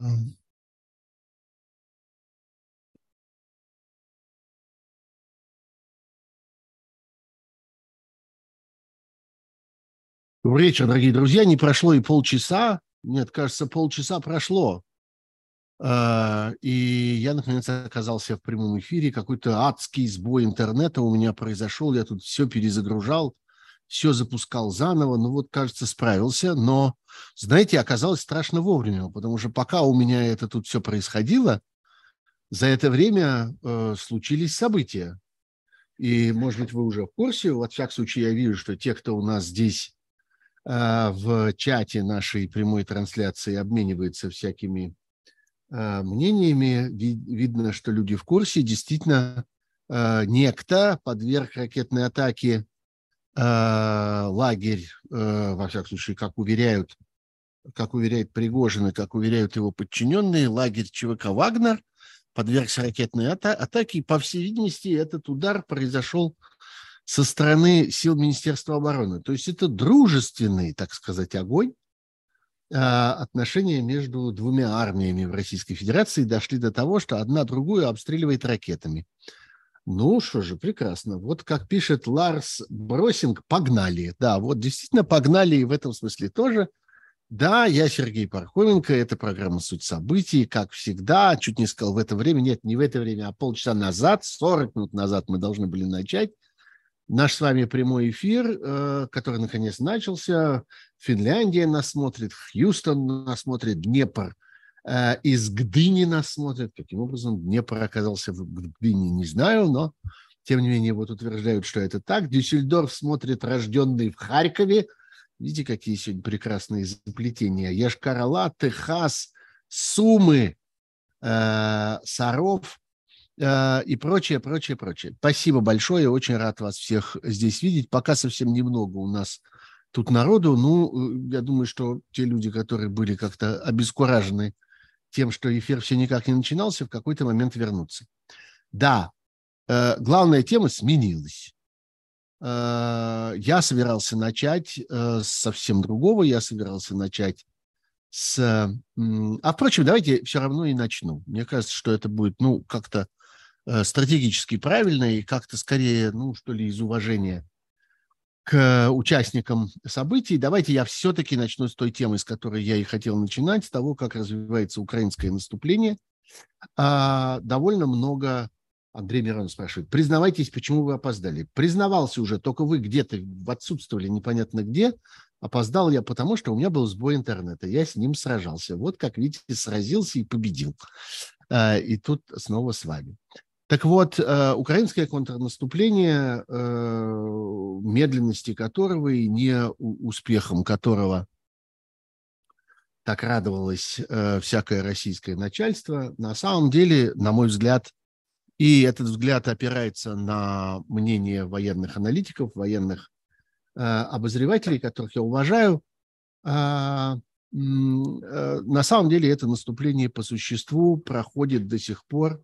Добрый вечер, дорогие друзья. Не прошло и полчаса. Нет, кажется, полчаса прошло. А, И я, наконец, оказался в прямом эфире. Какой-то адский сбой интернета у меня произошел. Я тут все перезагружал, все запускал заново. Ну вот, кажется, справился. Но, знаете, оказалось страшно вовремя, потому что пока у меня это тут все происходило, за это время э, случились события. И, может быть, вы уже в курсе. Во всяком случае, я вижу, что те, кто у нас здесь э, в чате нашей прямой трансляции обмениваются всякими э, мнениями. Ви- видно, что люди в курсе. Действительно, э, некто подверг ракетной атаке лагерь, э, во всяком случае, как уверяют, как уверяет Пригожин и как уверяют его подчиненные, лагерь ЧВК «Вагнер» подвергся ракетной ата- атаке. И, по всей видимости, этот удар произошел со стороны сил Министерства обороны. То есть это дружественный, так сказать, огонь. А, Отношения между двумя армиями в Российской Федерации дошли до того, что одна другую обстреливает ракетами. Ну что же, прекрасно. Вот как пишет Ларс Бросинг, погнали. Да, вот действительно погнали и в этом смысле тоже. Да, я Сергей Пархоменко, это программа «Суть событий», как всегда, чуть не сказал в это время, нет, не в это время, а полчаса назад, 40 минут назад мы должны были начать наш с вами прямой эфир, э, который наконец начался. Финляндия нас смотрит, Хьюстон нас смотрит, Днепр из Гдыни нас смотрит. Каким образом Днепр оказался в Гдыни, не знаю, но тем не менее вот утверждают, что это так. Дюссельдорф смотрит, рожденный в Харькове. Видите, какие сегодня прекрасные заплетения. Яшкарала, Техас, Сумы, э, Саров э, и прочее, прочее, прочее. Спасибо большое, очень рад вас всех здесь видеть. Пока совсем немного у нас тут народу. Ну, э, я думаю, что те люди, которые были как-то обескуражены тем, что эфир все никак не начинался, в какой-то момент вернутся. Да, э, главная тема сменилась. Э, Я собирался начать э, с совсем другого. Я собирался начать с... А, впрочем, давайте все равно и начну. Мне кажется, что это будет, ну, как-то стратегически правильно и как-то скорее, ну, что ли, из уважения к участникам событий. Давайте я все-таки начну с той темы, с которой я и хотел начинать, с того, как развивается украинское наступление. А, довольно много... Андрей Миронов спрашивает, признавайтесь, почему вы опоздали? Признавался уже, только вы где-то отсутствовали непонятно где. Опоздал я потому, что у меня был сбой интернета. Я с ним сражался. Вот, как видите, сразился и победил. А, И тут снова с вами. Так вот, э, украинское контрнаступление, э, медленности которого и не успехом которого так радовалось э, всякое российское начальство, на самом деле, на мой взгляд, и этот взгляд опирается на мнение военных аналитиков, военных обозревателей, которых я уважаю, а, на самом деле это наступление по существу проходит до сих пор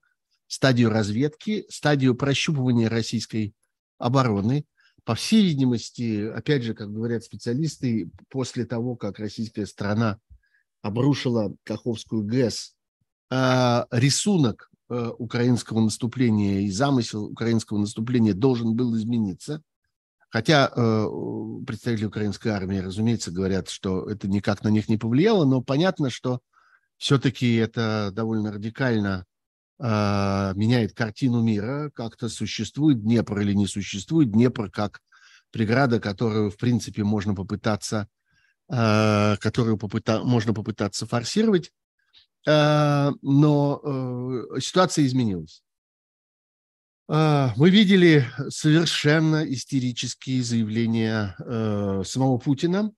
стадию разведки, стадию прощупывания российской обороны. По всей видимости, опять же, как говорят специалисты, после того, как российская страна обрушила Каховскую ГЭС, а, рисунок э, украинского наступления и замысел украинского наступления должен был измениться. Хотя э, представители украинской армии, разумеется, говорят, что это никак на них не повлияло, но понятно, что все-таки это довольно радикально меняет картину мира, как-то существует Днепр или не существует Днепр как преграда, которую, в принципе, можно попытаться, а, которую попыта- можно попытаться форсировать, А, но э, ситуация изменилась. А, Мы видели совершенно истерические заявления э, самого Путина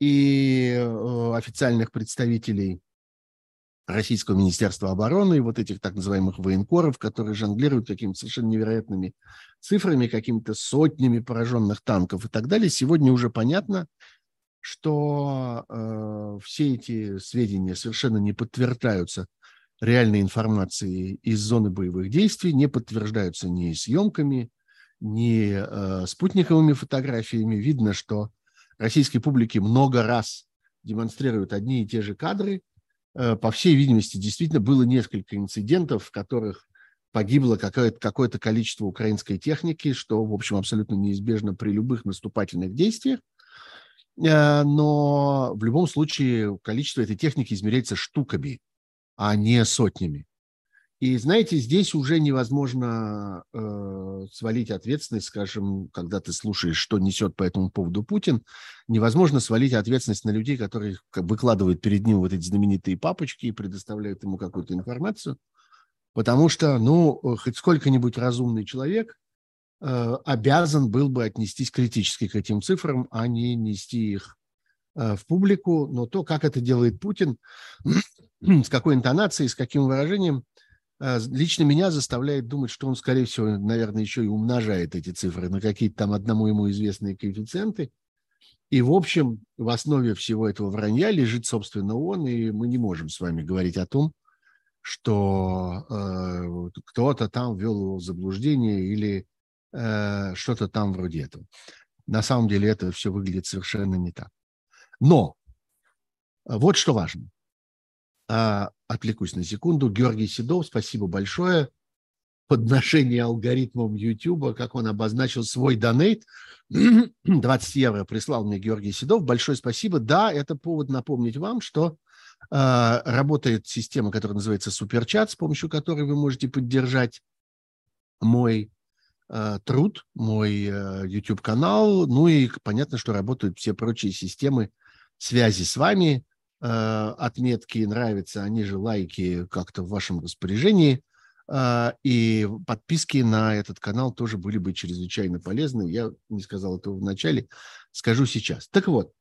и э, официальных представителей Российского Министерства обороны и вот этих так называемых военкоров, которые жонглируют какими-то совершенно невероятными цифрами, какими-то сотнями пораженных танков и так далее. Сегодня уже понятно, что э, все эти сведения совершенно не подтверждаются реальной информацией из зоны боевых действий, не подтверждаются ни съемками, ни э, спутниковыми фотографиями. Видно, что российской публике много раз демонстрируют одни и те же кадры, по всей видимости, действительно было несколько инцидентов, в которых погибло какое-то какое количество украинской техники, что, в общем, абсолютно неизбежно при любых наступательных действиях. Э, но в любом случае количество этой техники измеряется штуками, а не сотнями. И знаете, здесь уже невозможно э, свалить ответственность, скажем, когда ты слушаешь, что несет по этому поводу Путин, невозможно свалить ответственность на людей, которые выкладывают перед ним вот эти знаменитые папочки и предоставляют ему какую-то информацию. Потому что, ну, хоть сколько-нибудь разумный человек э, обязан был бы отнестись критически к этим цифрам, а не нести их э, в публику. Но то, как это делает Путин, с какой интонацией, с каким выражением, э, лично меня заставляет думать, что он, скорее всего, наверное, еще и умножает эти цифры на какие-то там одному ему известные коэффициенты. И, в общем, в основе всего этого вранья лежит, собственно, он, и мы не можем с вами говорить о том, что э, кто-то там ввел его в заблуждение или э, что-то там вроде этого. На самом деле это все выглядит совершенно не так. Но вот что важно. А, отвлекусь на секунду. Георгий Седов, спасибо большое. Подношение алгоритмом YouTube, как он обозначил свой донейт. 20 евро прислал мне Георгий Седов. Большое спасибо. Да, это повод напомнить вам, что а, работает система, которая называется Суперчат, с помощью которой вы можете поддержать мой а, труд, мой а, YouTube-канал. Ну и понятно, что работают все прочие системы связи с вами. Отметки нравятся, они же лайки как-то в вашем распоряжении. И подписки на этот канал тоже были бы чрезвычайно полезны. Я не сказал этого в начале, скажу сейчас. Так вот,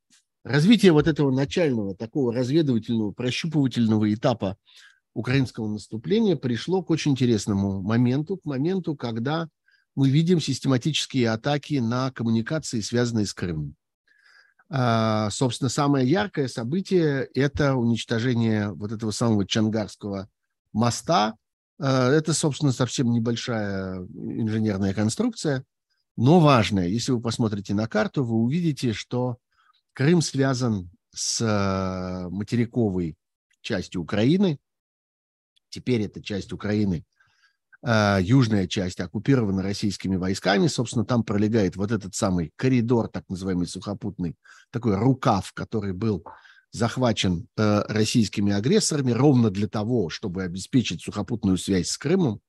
развитие вот этого начального такого разведывательного, прощупывательного этапа украинского наступления пришло к очень интересному моменту, к моменту, когда мы видим систематические атаки на коммуникации, связанные с Крымом. А, собственно, самое яркое событие – это уничтожение вот этого самого Чангарского моста. А, это, собственно, совсем небольшая инженерная конструкция, но важная. Если вы посмотрите на карту, вы увидите, что Крым связан с э, материковой частью Украины. Теперь эта часть Украины, южная часть, оккупирована российскими войсками. Собственно, там пролегает вот этот самый коридор, так называемый сухопутный, такой рукав, который был захвачен э, российскими агрессорами ровно для того, чтобы обеспечить сухопутную связь с Крымом.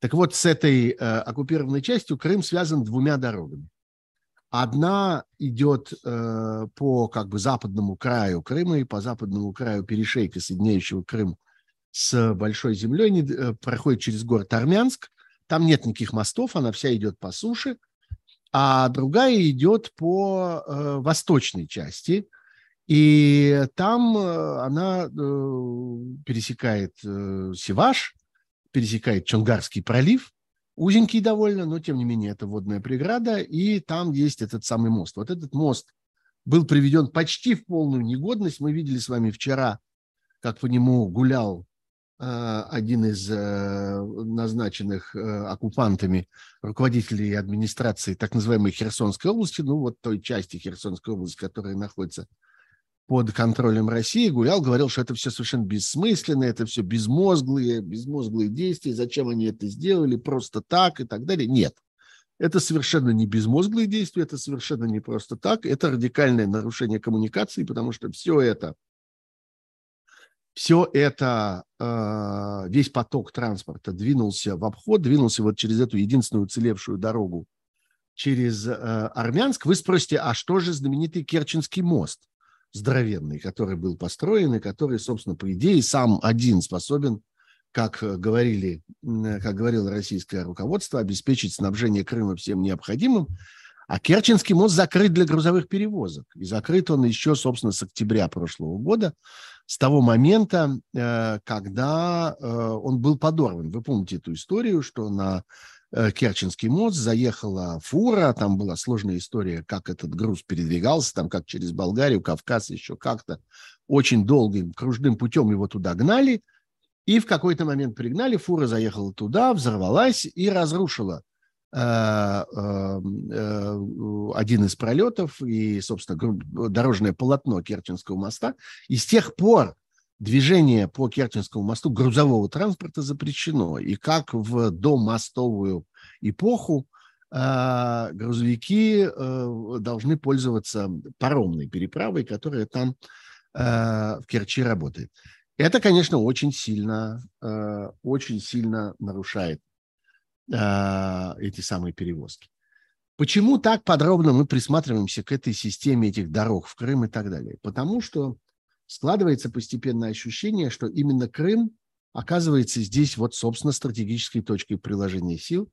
Так вот, с этой оккупированной частью Крым связан двумя дорогами. Одна идет э, по как бы западному краю Крыма и по западному краю перешейка, соединяющего Крым Большой землей, они, э, проходит через город Армянск. Там нет никаких мостов, она вся идет по суше. А другая идет по э, восточной части. И там э, она э, пересекает э, Севаш, пересекает Чонгарский пролив – узенький довольно, но тем не менее это водная преграда, и там есть этот самый мост. Вот этот мост был приведен почти в полную негодность. Мы видели с вами вчера, как по нему гулял один из э, назначенных э, оккупантами руководителей администрации так называемой Херсонской области, ну вот той части Херсонской области, которая находится под контролем России, гулял, говорил, что это все совершенно бессмысленно, это все безмозглые, безмозглые действия, зачем они это сделали, просто так и так далее. Нет, это совершенно не безмозглые действия, это совершенно не просто так, это радикальное нарушение коммуникации, потому что все это, все это, э, весь поток транспорта двинулся в обход, двинулся вот через эту единственную уцелевшую дорогу через э, Армянск. Вы спросите, а что же знаменитый Керченский мост? здоровенный, который был построен и который, собственно, по идее, сам один способен, как говорили, как говорило российское руководство, обеспечить снабжение Крыма всем необходимым. А Керченский мост закрыт для грузовых перевозок. И закрыт он еще, собственно, с октября прошлого года, с того момента, э, когда э, он был подорван. Вы помните эту историю, что на Э, Керченский мост, заехала фура, там была сложная история, как этот груз передвигался, там как через Болгарию, Кавказ, еще как-то. Очень долгим кружным путем его туда гнали, и в какой-то момент пригнали, фура заехала туда, взорвалась и разрушила один из пролетов и, собственно, дорожное полотно Керченского моста. И с тех пор движение по Керченскому мосту грузового транспорта запрещено. И как в домостовую эпоху э, грузовики э, должны пользоваться паромной переправой, которая там э, в Керчи работает. Это, конечно, очень сильно, э, очень сильно нарушает э, эти самые перевозки. Почему так подробно мы присматриваемся к этой системе этих дорог в Крым и так далее? Потому что складывается постепенно ощущение, что именно Крым оказывается здесь вот, собственно, стратегической точкой приложения сил.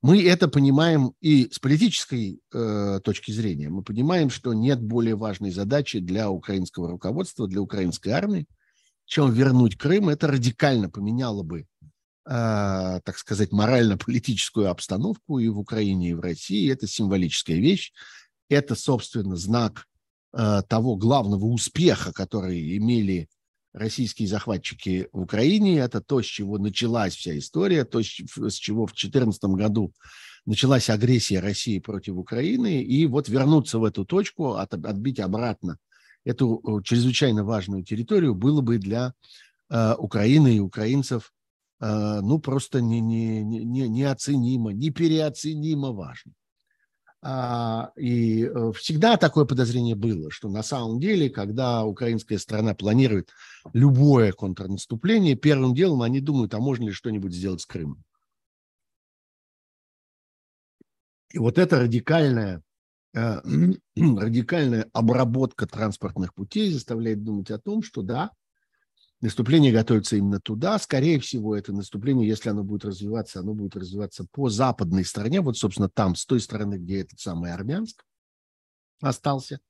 Мы это понимаем и с политической э, точки зрения. Мы понимаем, что нет более важной задачи для украинского руководства, для украинской армии, чем вернуть Крым. Это радикально поменяло бы, так сказать, морально-политическую обстановку и в Украине, и в России. Это символическая вещь. Это, собственно, знак Э, того главного успеха, который имели российские захватчики в Украине. Это то, с чего началась вся история, то, с чего в 2014 году началась агрессия России против Украины. И вот вернуться в эту точку, отбить обратно эту чрезвычайно важную территорию было бы для э, Украины и украинцев ну, просто не, не, не, неоценимо, непереоценимо важно. А, и э, всегда такое подозрение было, что на самом деле, когда украинская страна планирует любое контрнаступление, первым делом они думают, а можно ли что-нибудь сделать с Крымом. И вот эта радикальная, э, радикальная обработка транспортных путей заставляет думать о том, что да, наступление готовится именно туда. Скорее всего, это наступление, если оно будет развиваться, оно будет развиваться по западной стороне, вот, собственно, там, с той стороны, где этот самый Армянск остался.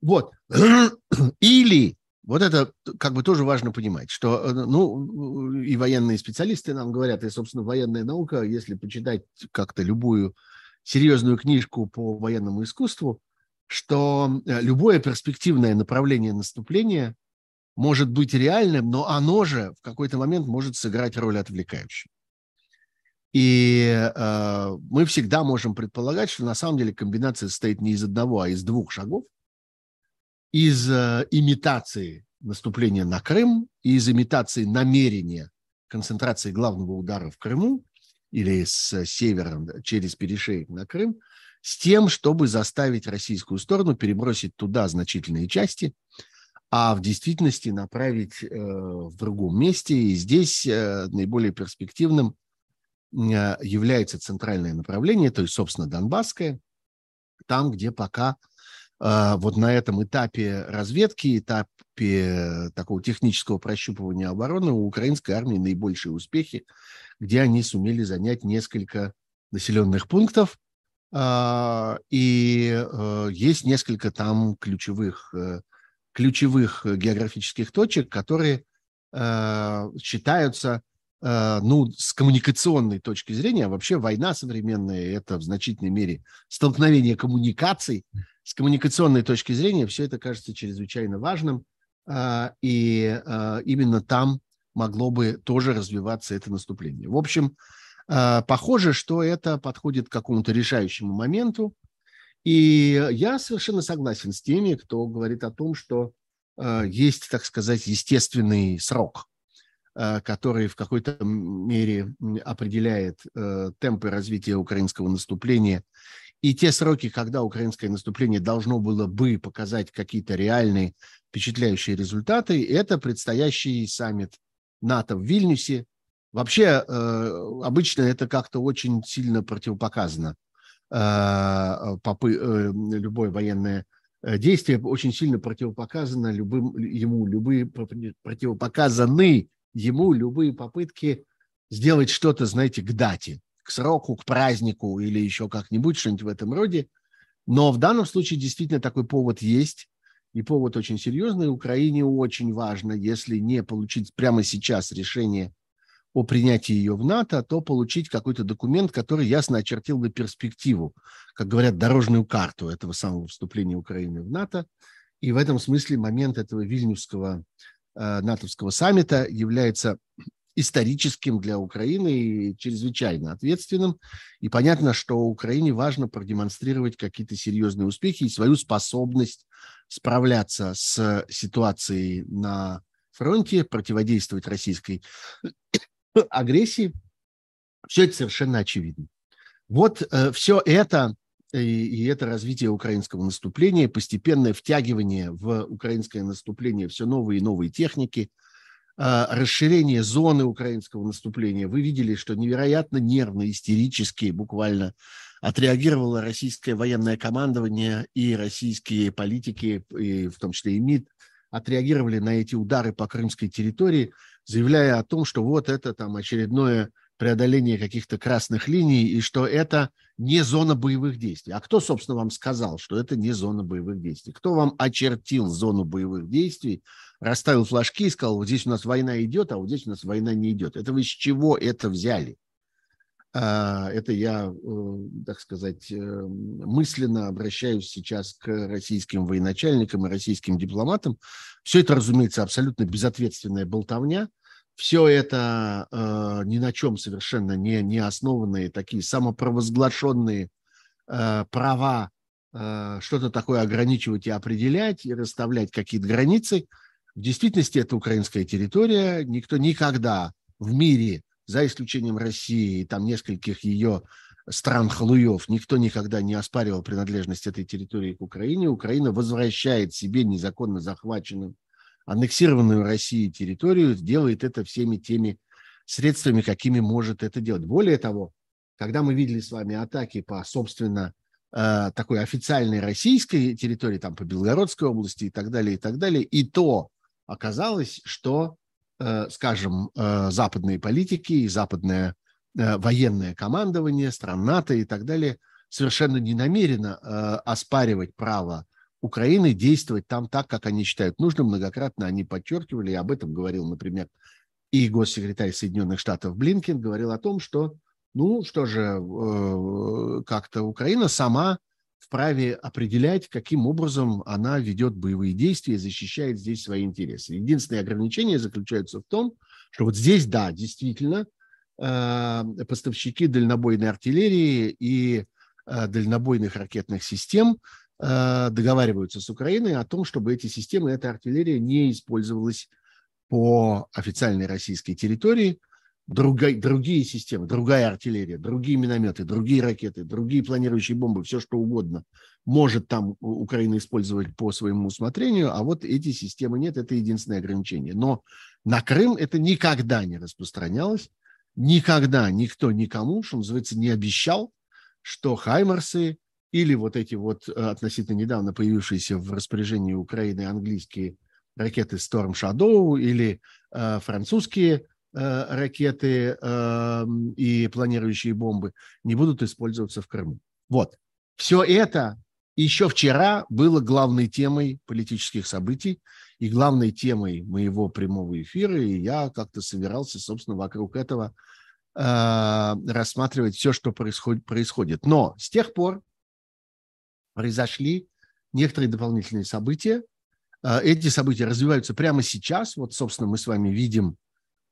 Вот. Или, вот это как бы тоже важно понимать, что, э, ну, и военные специалисты нам говорят, и, собственно, военная наука, если почитать как-то любую серьезную книжку по военному искусству, что э, любое перспективное направление наступления – может быть реальным, но оно же в какой-то момент может сыграть роль отвлекающей. И э, мы всегда можем предполагать, что на самом деле комбинация состоит не из одного, а из двух шагов. Из э, имитации наступления на Крым, и из имитации намерения концентрации главного удара в Крыму или с севера через перешеек на Крым, с тем, чтобы заставить российскую сторону перебросить туда значительные части – а в действительности направить э, в другом месте. И здесь э, наиболее перспективным э, является центральное направление, то есть, собственно, Донбасское, там, где пока вот на этом этапе разведки, этапе такого технического прощупывания обороны у украинской армии наибольшие успехи, где они сумели занять несколько населенных пунктов, и есть несколько там ключевых ключевых э, географических точек, которые э, считаются, э, ну, с коммуникационной точки зрения, а вообще война современная – это в значительной мере столкновение коммуникаций. С коммуникационной точки зрения все это кажется чрезвычайно важным, э, и именно там могло бы тоже развиваться это наступление. В общем, похоже, что это подходит к какому-то решающему моменту, и я совершенно согласен с теми, кто говорит о том, что э, есть, так сказать, естественный срок, э, который в какой-то мере определяет э, темпы развития украинского наступления. И те сроки, когда украинское наступление должно было бы показать какие-то реальные впечатляющие результаты, это предстоящий саммит НАТО в Вильнюсе. Вообще, обычно это как-то очень сильно противопоказано попы, э, любое военное э, действие очень сильно противопоказано любым, ему, любые противопоказаны ему любые попытки сделать что-то, знаете, к дате, к сроку, к празднику или еще как-нибудь, что-нибудь в этом роде. Но в данном случае действительно такой повод есть, и повод очень серьезный. Украине очень важно, если не получить прямо сейчас решение о принятии ее в НАТО, то получить какой-то документ, который ясно очертил бы перспективу, как говорят, дорожную карту этого самого вступления Украины в НАТО. И в этом смысле момент этого вильнюсского э, натовского саммита является историческим для Украины и чрезвычайно ответственным. И понятно, что Украине важно продемонстрировать какие-то серьезные успехи и свою способность справляться с ситуацией на фронте, противодействовать российской агрессии. Все это совершенно очевидно. Вот э, все это и, и это развитие украинского наступления, постепенное втягивание в украинское наступление все новые и новые техники, э, расширение зоны украинского наступления. Вы видели, что невероятно нервно, истерически буквально отреагировало российское военное командование и российские политики, и в том числе и МИД, отреагировали на эти удары по крымской территории, заявляя о том, что вот это там очередное преодоление каких-то красных линий, и что это не зона боевых действий. А кто, собственно, вам сказал, что это не зона боевых действий? Кто вам очертил зону боевых действий, расставил флажки и сказал, вот здесь у нас война идет, а вот здесь у нас война не идет? Это вы с чего это взяли? А, это я, э, так сказать, э, мысленно обращаюсь сейчас к российским военачальникам и российским дипломатам. Все это, разумеется, абсолютно безответственная болтовня. Все это э, ни на чем совершенно не, не основанные, такие самопровозглашенные права что-то такое ограничивать и определять, и расставлять какие-то границы. В действительности это украинская территория. Никто никогда в мире за исключением России и там нескольких ее стран-халуев, никто никогда не оспаривал принадлежность этой территории к Украине. Украина возвращает себе незаконно захваченную, аннексированную Россией территорию, делает это всеми теми средствами, какими может это делать. Более того, когда мы видели с вами атаки по, собственно, э, такой официальной российской территории, там по Белгородской области и так далее, и так далее, и то оказалось, что Э, скажем, э, западные политики и западное военное командование стран НАТО и так далее совершенно не намерено оспаривать право Украины действовать там так, как они считают нужным. Многократно они подчеркивали, и об этом говорил, например, и госсекретарь Соединенных Штатов Блинкен, говорил о том, что, ну что же, как-то Украина сама вправе определять, каким образом она ведет боевые действия и защищает здесь свои интересы. Единственное ограничение заключается в том, что вот здесь, да, действительно, э, поставщики дальнобойной артиллерии и э, дальнобойных ракетных систем э, договариваются с Украиной о том, чтобы эти системы, эта артиллерия не использовалась по официальной российской территории, другой, другие системы, другая артиллерия, другие минометы, другие ракеты, другие планирующие бомбы, все что угодно может там Украина использовать по своему усмотрению, а вот эти системы нет, это единственное ограничение. Но на Крым это никогда не распространялось, никогда никто никому, что называется, не обещал, что Хаймарсы или вот эти вот э, относительно недавно появившиеся в распоряжении Украины английские ракеты Storm Shadow или э, французские Э, ракеты эм, и планирующие бомбы не будут использоваться в Крыму. Вот. Все это еще вчера было главной темой политических событий и главной темой моего прямого эфира, и я как-то собирался, собственно, вокруг этого э, рассматривать все, что происходит, происходит. Но с тех пор произошли некоторые дополнительные события. Э, эти события развиваются прямо сейчас. Вот, собственно, мы с вами видим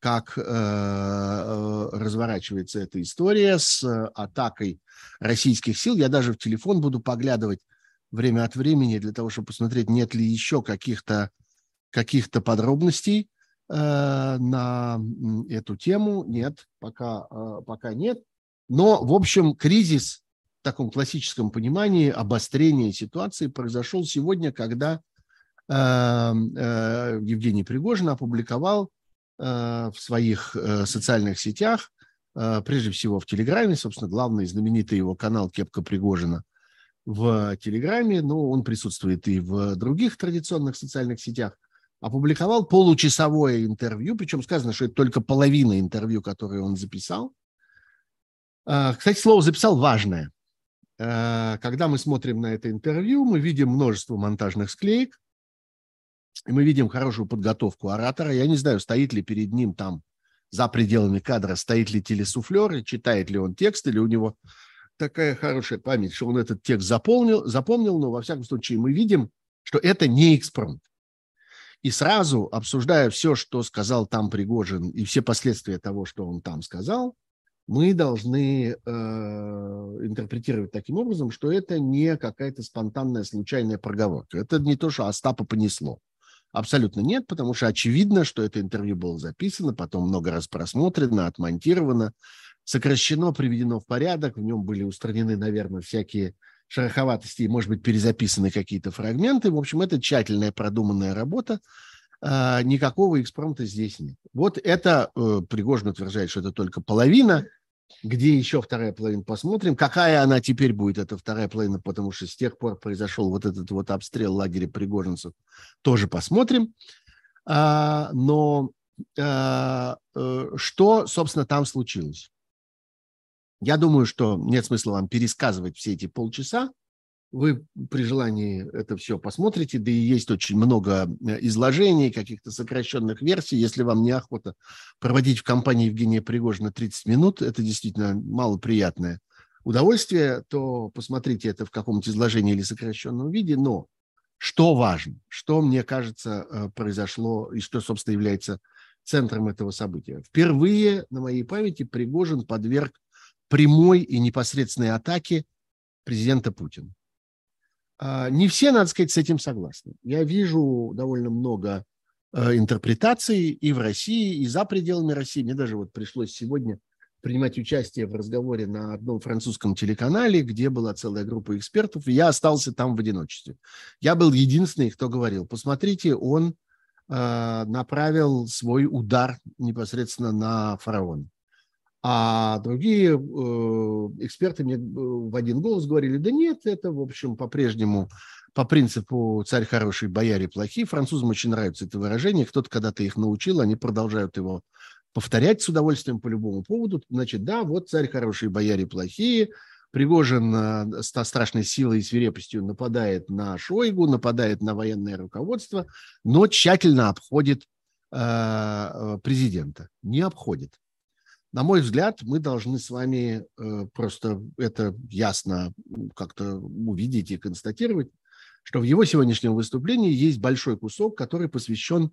как э, э, разворачивается эта история с атакой российских сил. Я даже в телефон буду поглядывать время от времени для того, чтобы посмотреть, нет ли еще каких-то каких подробностей на эту тему. Нет, пока, пока нет. Но, в общем, кризис таком классическом понимании обострения ситуации произошел сегодня, когда э, э, Евгений Пригожин опубликовал Э, в своих э, социальных сетях, э, прежде всего в Телеграме, собственно, главный знаменитый его канал Кепка Пригожина в Телеграме, но он присутствует и в других традиционных социальных сетях, опубликовал получасовое интервью, причем сказано, что это только половина интервью, которое он записал. Кстати, слово записал важное. Когда мы смотрим на это интервью, мы видим множество монтажных склеек, и мы видим хорошую подготовку оратора. Я не знаю, стоит ли перед ним там за пределами кадра, стоит ли телесуфлер, и читает ли он текст, или у него такая хорошая память, что он этот текст запомнил, запомнил, но во всяком случае мы видим, что это не экспромт. И сразу, обсуждая все, что сказал там Пригожин, и все последствия того, что он там сказал, мы должны э, интерпретировать таким образом, что это не какая-то спонтанная случайная проговорка. Это не то, что Остапа понесло Абсолютно нет, потому что очевидно, что это интервью было записано, потом много раз просмотрено, отмонтировано, сокращено, приведено в порядок, в нем были устранены, наверное, всякие шероховатости может быть, перезаписаны какие-то фрагменты. В общем, это тщательная, продуманная работа. А, никакого экспромта здесь нет. Вот это э, Пригожин утверждает, что это только половина. Где еще вторая половина, посмотрим. Какая она теперь будет, эта вторая половина, потому что с тех пор произошел вот этот вот обстрел лагеря пригожинцев, тоже посмотрим. А, но а, э, что, собственно, там случилось? Я думаю, что нет смысла вам пересказывать все эти полчаса. Вы при желании это все посмотрите, да и есть очень много э, изложений, каких-то сокращенных версий. Если вам неохота проводить в компании Евгения Пригожина 30 минут, это действительно малоприятное удовольствие, то посмотрите это в каком-то изложении или сокращенном виде. Но что важно, что, мне кажется, э, произошло и что, собственно, является центром этого события. Впервые на моей памяти Пригожин подверг прямой и непосредственной атаке президента Путина. А, не все, надо сказать, с этим согласны. Я вижу довольно много э, интерпретаций и в России, и за пределами России. Мне даже вот пришлось сегодня принимать участие в разговоре на одном французском телеканале, где была целая группа экспертов, и я остался там в одиночестве. Я был единственный, кто говорил, посмотрите, он э, направил свой удар непосредственно на фараона. А другие э, эксперты мне э, в один голос говорили, да нет, это, в общем, по-прежнему по принципу «царь хороший, бояре плохие». Французам очень нравится это выражение. Кто-то когда-то их научил, они продолжают его повторять с удовольствием по любому поводу. Значит, да, вот царь хороший, бояре плохие. Пригожин э, с страшной силой и свирепостью нападает на Шойгу, нападает на военное руководство, но тщательно обходит э, президента. Не обходит. На мой взгляд, мы должны с вами э, просто это ясно как-то увидеть и констатировать, что в его сегодняшнем выступлении есть большой кусок, который посвящен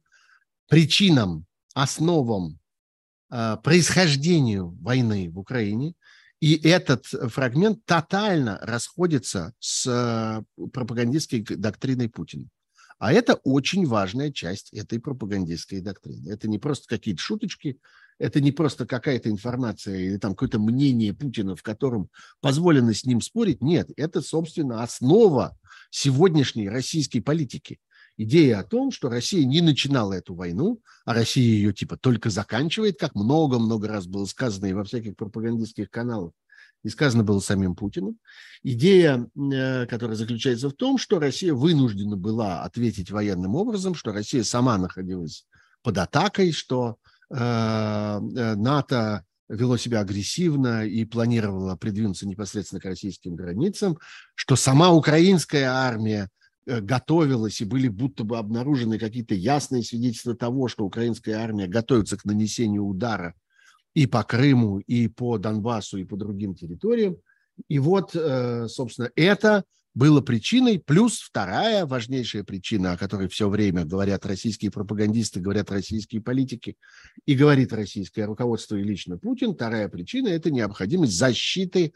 причинам, основам, э, происхождению войны в Украине. И этот фрагмент тотально расходится с э, пропагандистской доктриной Путина. А это очень важная часть этой пропагандистской доктрины. Это не просто какие-то шуточки, это не просто какая-то информация или там какое-то мнение Путина, в котором позволено с ним спорить. Нет, это, собственно, основа сегодняшней российской политики. Идея о том, что Россия не начинала эту войну, а Россия ее типа только заканчивает, как много-много раз было сказано и во всяких пропагандистских каналах, и сказано было самим Путиным. Идея, э, которая заключается в том, что Россия вынуждена была ответить военным образом, что Россия сама находилась под атакой, что НАТО вело себя агрессивно и планировало придвинуться непосредственно к российским границам, что сама украинская армия э, готовилась, и были будто бы обнаружены какие-то ясные свидетельства того, что украинская армия готовится к нанесению удара и по Крыму, и по Донбассу, и по другим территориям. И вот, собственно, это было причиной, плюс вторая важнейшая причина, о которой все время говорят российские пропагандисты, говорят российские политики и говорит российское руководство и лично Путин, вторая причина – это необходимость защиты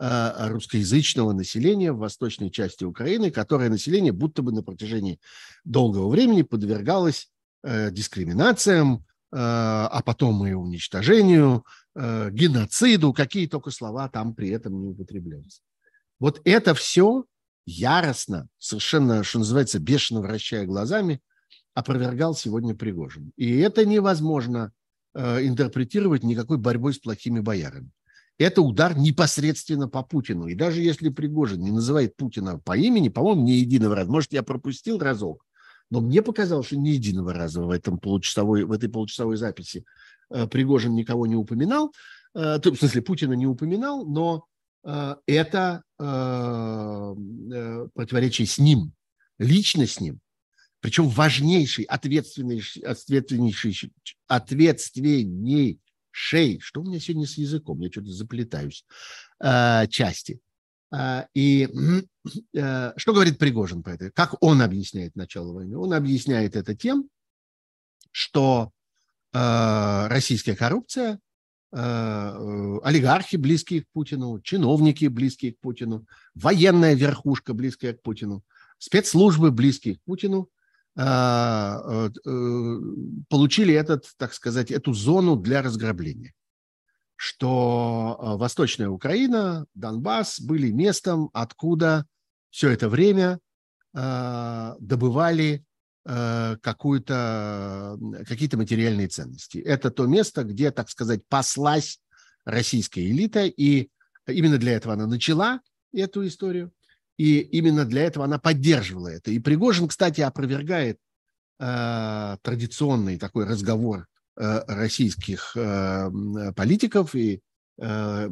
э, русскоязычного населения в восточной части Украины, которое население будто бы на протяжении долгого времени подвергалось э, дискриминациям, э, а потом и уничтожению, геноциду, какие только слова там при этом не употреблялись. Вот это все яростно, совершенно, что называется, бешено вращая глазами, опровергал сегодня Пригожин. И это невозможно э, интерпретировать никакой борьбой с плохими боярами. Это удар непосредственно по Путину. И даже если Пригожин не называет Путина по имени, по-моему, не единого раза. Может, я пропустил разок, но мне показалось, что ни единого раза в, этом получасовой, в этой получасовой записи э, Пригожин никого не упоминал. Э, в смысле, Путина не упоминал, но это э, э, противоречие с ним, лично с ним. Причем важнейший, ответственнейший, ответственнейший, ответственнейший, что у меня сегодня с языком, я что-то заплетаюсь, части. И что говорит Пригожин по этой? Как он объясняет начало войны? Он объясняет это тем, что российская коррупция Э, олигархи, близкие к Путину, чиновники, близкие к Путину, военная верхушка, близкая к Путину, спецслужбы, близкие к Путину, э, получили этот, так сказать, эту зону для разграбления. Что Восточная Украина, Донбасс были местом, откуда все это время добывали какую-то, какие-то материальные ценности. Это то место, где, так сказать, паслась российская элита, и именно для этого она начала эту историю, и именно для этого она поддерживала это. И Пригожин, кстати, опровергает э, традиционный такой разговор э, российских э, политиков и э,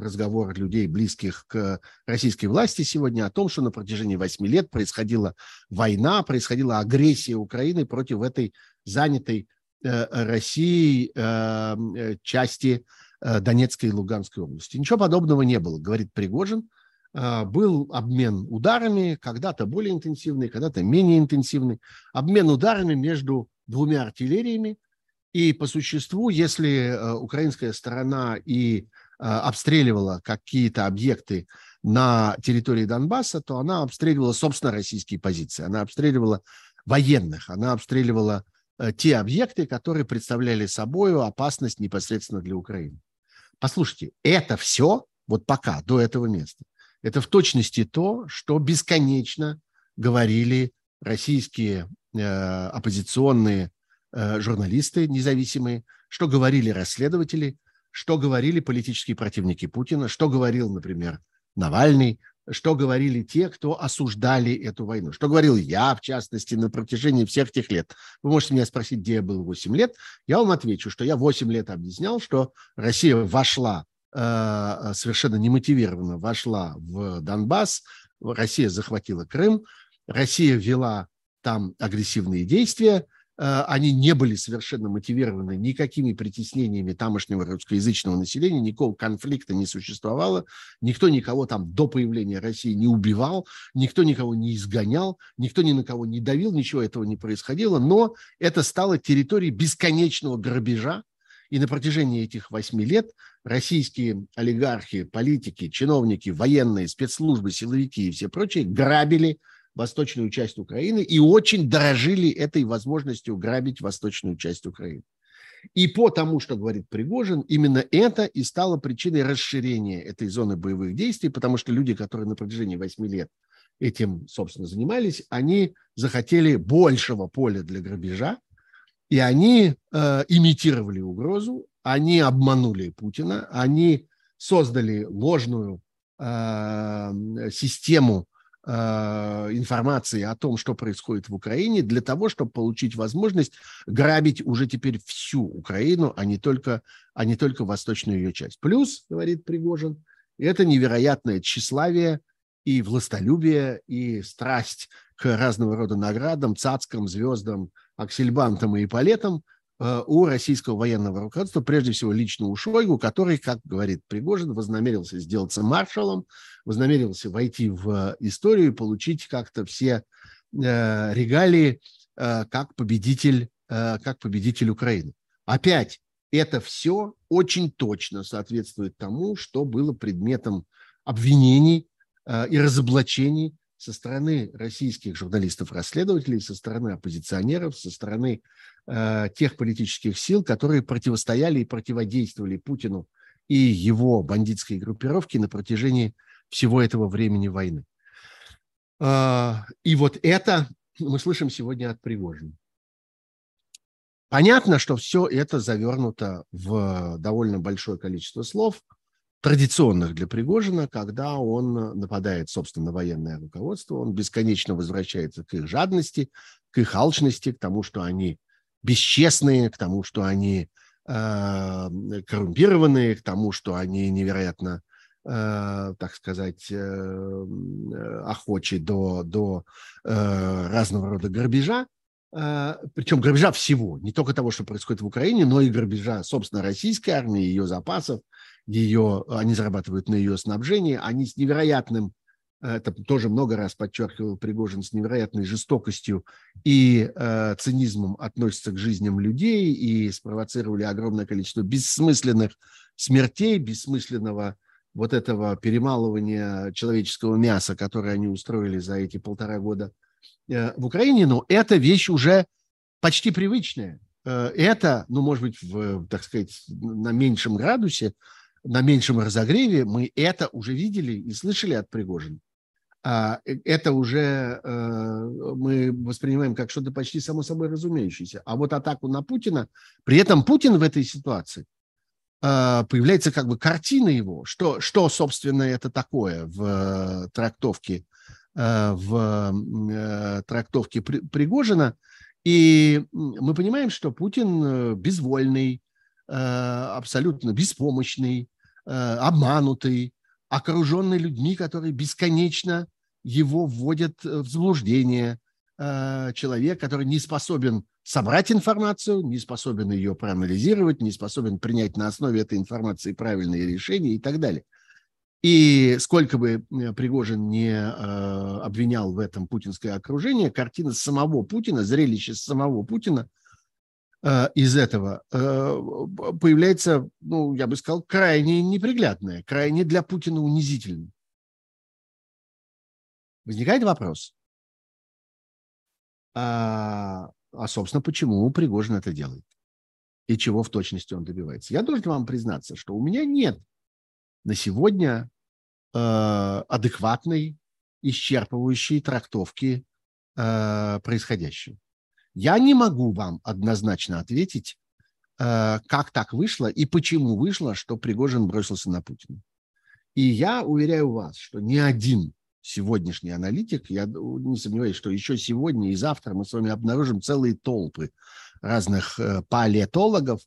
разговор людей, близких к российской власти сегодня, о том, что на протяжении восьми лет происходила война, происходила агрессия Украины против этой занятой э, Россией э, части Донецкой и Луганской области. Ничего подобного не было, говорит Пригожин. Был обмен ударами, когда-то более интенсивный, когда-то менее интенсивный, обмен ударами между двумя артиллериями. И по существу, если э, украинская сторона и э, обстреливала какие-то объекты на территории Донбасса, то она обстреливала, собственно, российские позиции. Она обстреливала военных, она обстреливала э, те объекты, которые представляли собой опасность непосредственно для Украины. Послушайте, это все, вот пока, до этого места, это в точности то, что бесконечно говорили российские э, оппозиционные журналисты независимые, что говорили расследователи, что говорили политические противники Путина, что говорил, например, Навальный, что говорили те, кто осуждали эту войну. Что говорил я, в частности, на протяжении всех тех лет. Вы можете меня спросить, где я был 8 лет. Я вам отвечу, что я 8 лет объяснял, что Россия вошла Э, совершенно немотивированно вошла в Донбасс, Россия захватила Крым, Россия вела там агрессивные действия, э, они не были совершенно мотивированы никакими притеснениями тамошнего русскоязычного населения, никакого конфликта не существовало, никто никого там до появления России не убивал, никто никого не изгонял, никто ни на кого не давил, ничего этого не происходило, но это стало территорией бесконечного грабежа, и на протяжении этих восьми лет российские олигархи, политики, чиновники, военные, спецслужбы, силовики и все прочие грабили восточную часть Украины и очень дорожили этой возможностью грабить восточную часть Украины. И по тому, что говорит Пригожин, именно это и стало причиной расширения этой зоны боевых действий, потому что люди, которые на протяжении восьми лет этим, собственно, занимались, они захотели большего поля для грабежа, и они э, имитировали угрозу, они обманули Путина, они создали ложную э, систему информации о том, что происходит в Украине, для того, чтобы получить возможность грабить уже теперь всю Украину, а не только, а не только восточную ее часть. Плюс, говорит Пригожин, это невероятное тщеславие и властолюбие, и страсть к разного рода наградам, цацкам, звездам, аксельбантом и палетом э, у российского военного руководства, прежде всего лично у Шойгу, который, как говорит Пригожин, вознамерился сделаться маршалом, вознамерился войти в историю и получить как-то все э, регалии э, как победитель, как победитель Украины. Опять, это все очень точно соответствует тому, что было предметом обвинений и разоблачений со стороны российских журналистов-расследователей, со стороны оппозиционеров, со стороны э, тех политических сил, которые противостояли и противодействовали Путину и его бандитской группировке на протяжении всего этого времени войны. Э, и вот это мы слышим сегодня от Пригожина. Понятно, что все это завернуто в довольно большое количество слов – традиционных для Пригожина, когда он нападает, собственно, на военное руководство, он бесконечно возвращается к их жадности, к их алчности, к тому, что они бесчестные, к тому, что они э, коррумпированные, к тому, что они невероятно, э, так сказать, э, охочи до, до э, разного рода грабежа, э, причем грабежа всего, не только того, что происходит в Украине, но и грабежа, собственно, российской армии, ее запасов, ее, они зарабатывают на ее снабжении, они с невероятным, это тоже много раз подчеркивал Пригожин, с невероятной жестокостью и э, цинизмом относятся к жизням людей и спровоцировали огромное количество бессмысленных смертей, бессмысленного вот этого перемалывания человеческого мяса, которое они устроили за эти полтора года в Украине, но это вещь уже почти привычная. Это, ну, может быть, в, так сказать, на меньшем градусе, на меньшем разогреве мы это уже видели и слышали от Пригожина. А, э, это уже э, мы воспринимаем как что-то почти само собой разумеющееся. А вот атаку на Путина, при этом Путин в этой ситуации э, появляется как бы картина его, что, что собственно, это такое в трактовке, в трактовке Пригожина. И мы понимаем, что Путин безвольный, абсолютно беспомощный, обманутый, окруженный людьми, которые бесконечно его вводят в заблуждение. Э, человек, который не способен собрать информацию, не способен ее проанализировать, не способен принять на основе этой информации правильные решения и так далее. И сколько бы э, Пригожин не э, обвинял в этом путинское окружение, картина самого Путина, зрелище самого Путина – Э, из этого э, появляется, ну, я бы сказал, крайне неприглядное, крайне для Путина унизительное. Возникает вопрос, а, а, собственно, почему Пригожин это делает? И чего в точности он добивается? Я должен вам признаться, что у меня нет на сегодня э, адекватной, исчерпывающей трактовки э, происходящего. Я не могу вам однозначно ответить, э, как так вышло и почему вышло, что Пригожин бросился на Путина. И я уверяю вас, что ни один сегодняшний аналитик, я не сомневаюсь, что еще сегодня и завтра мы с вами обнаружим целые толпы разных э, палеотологов,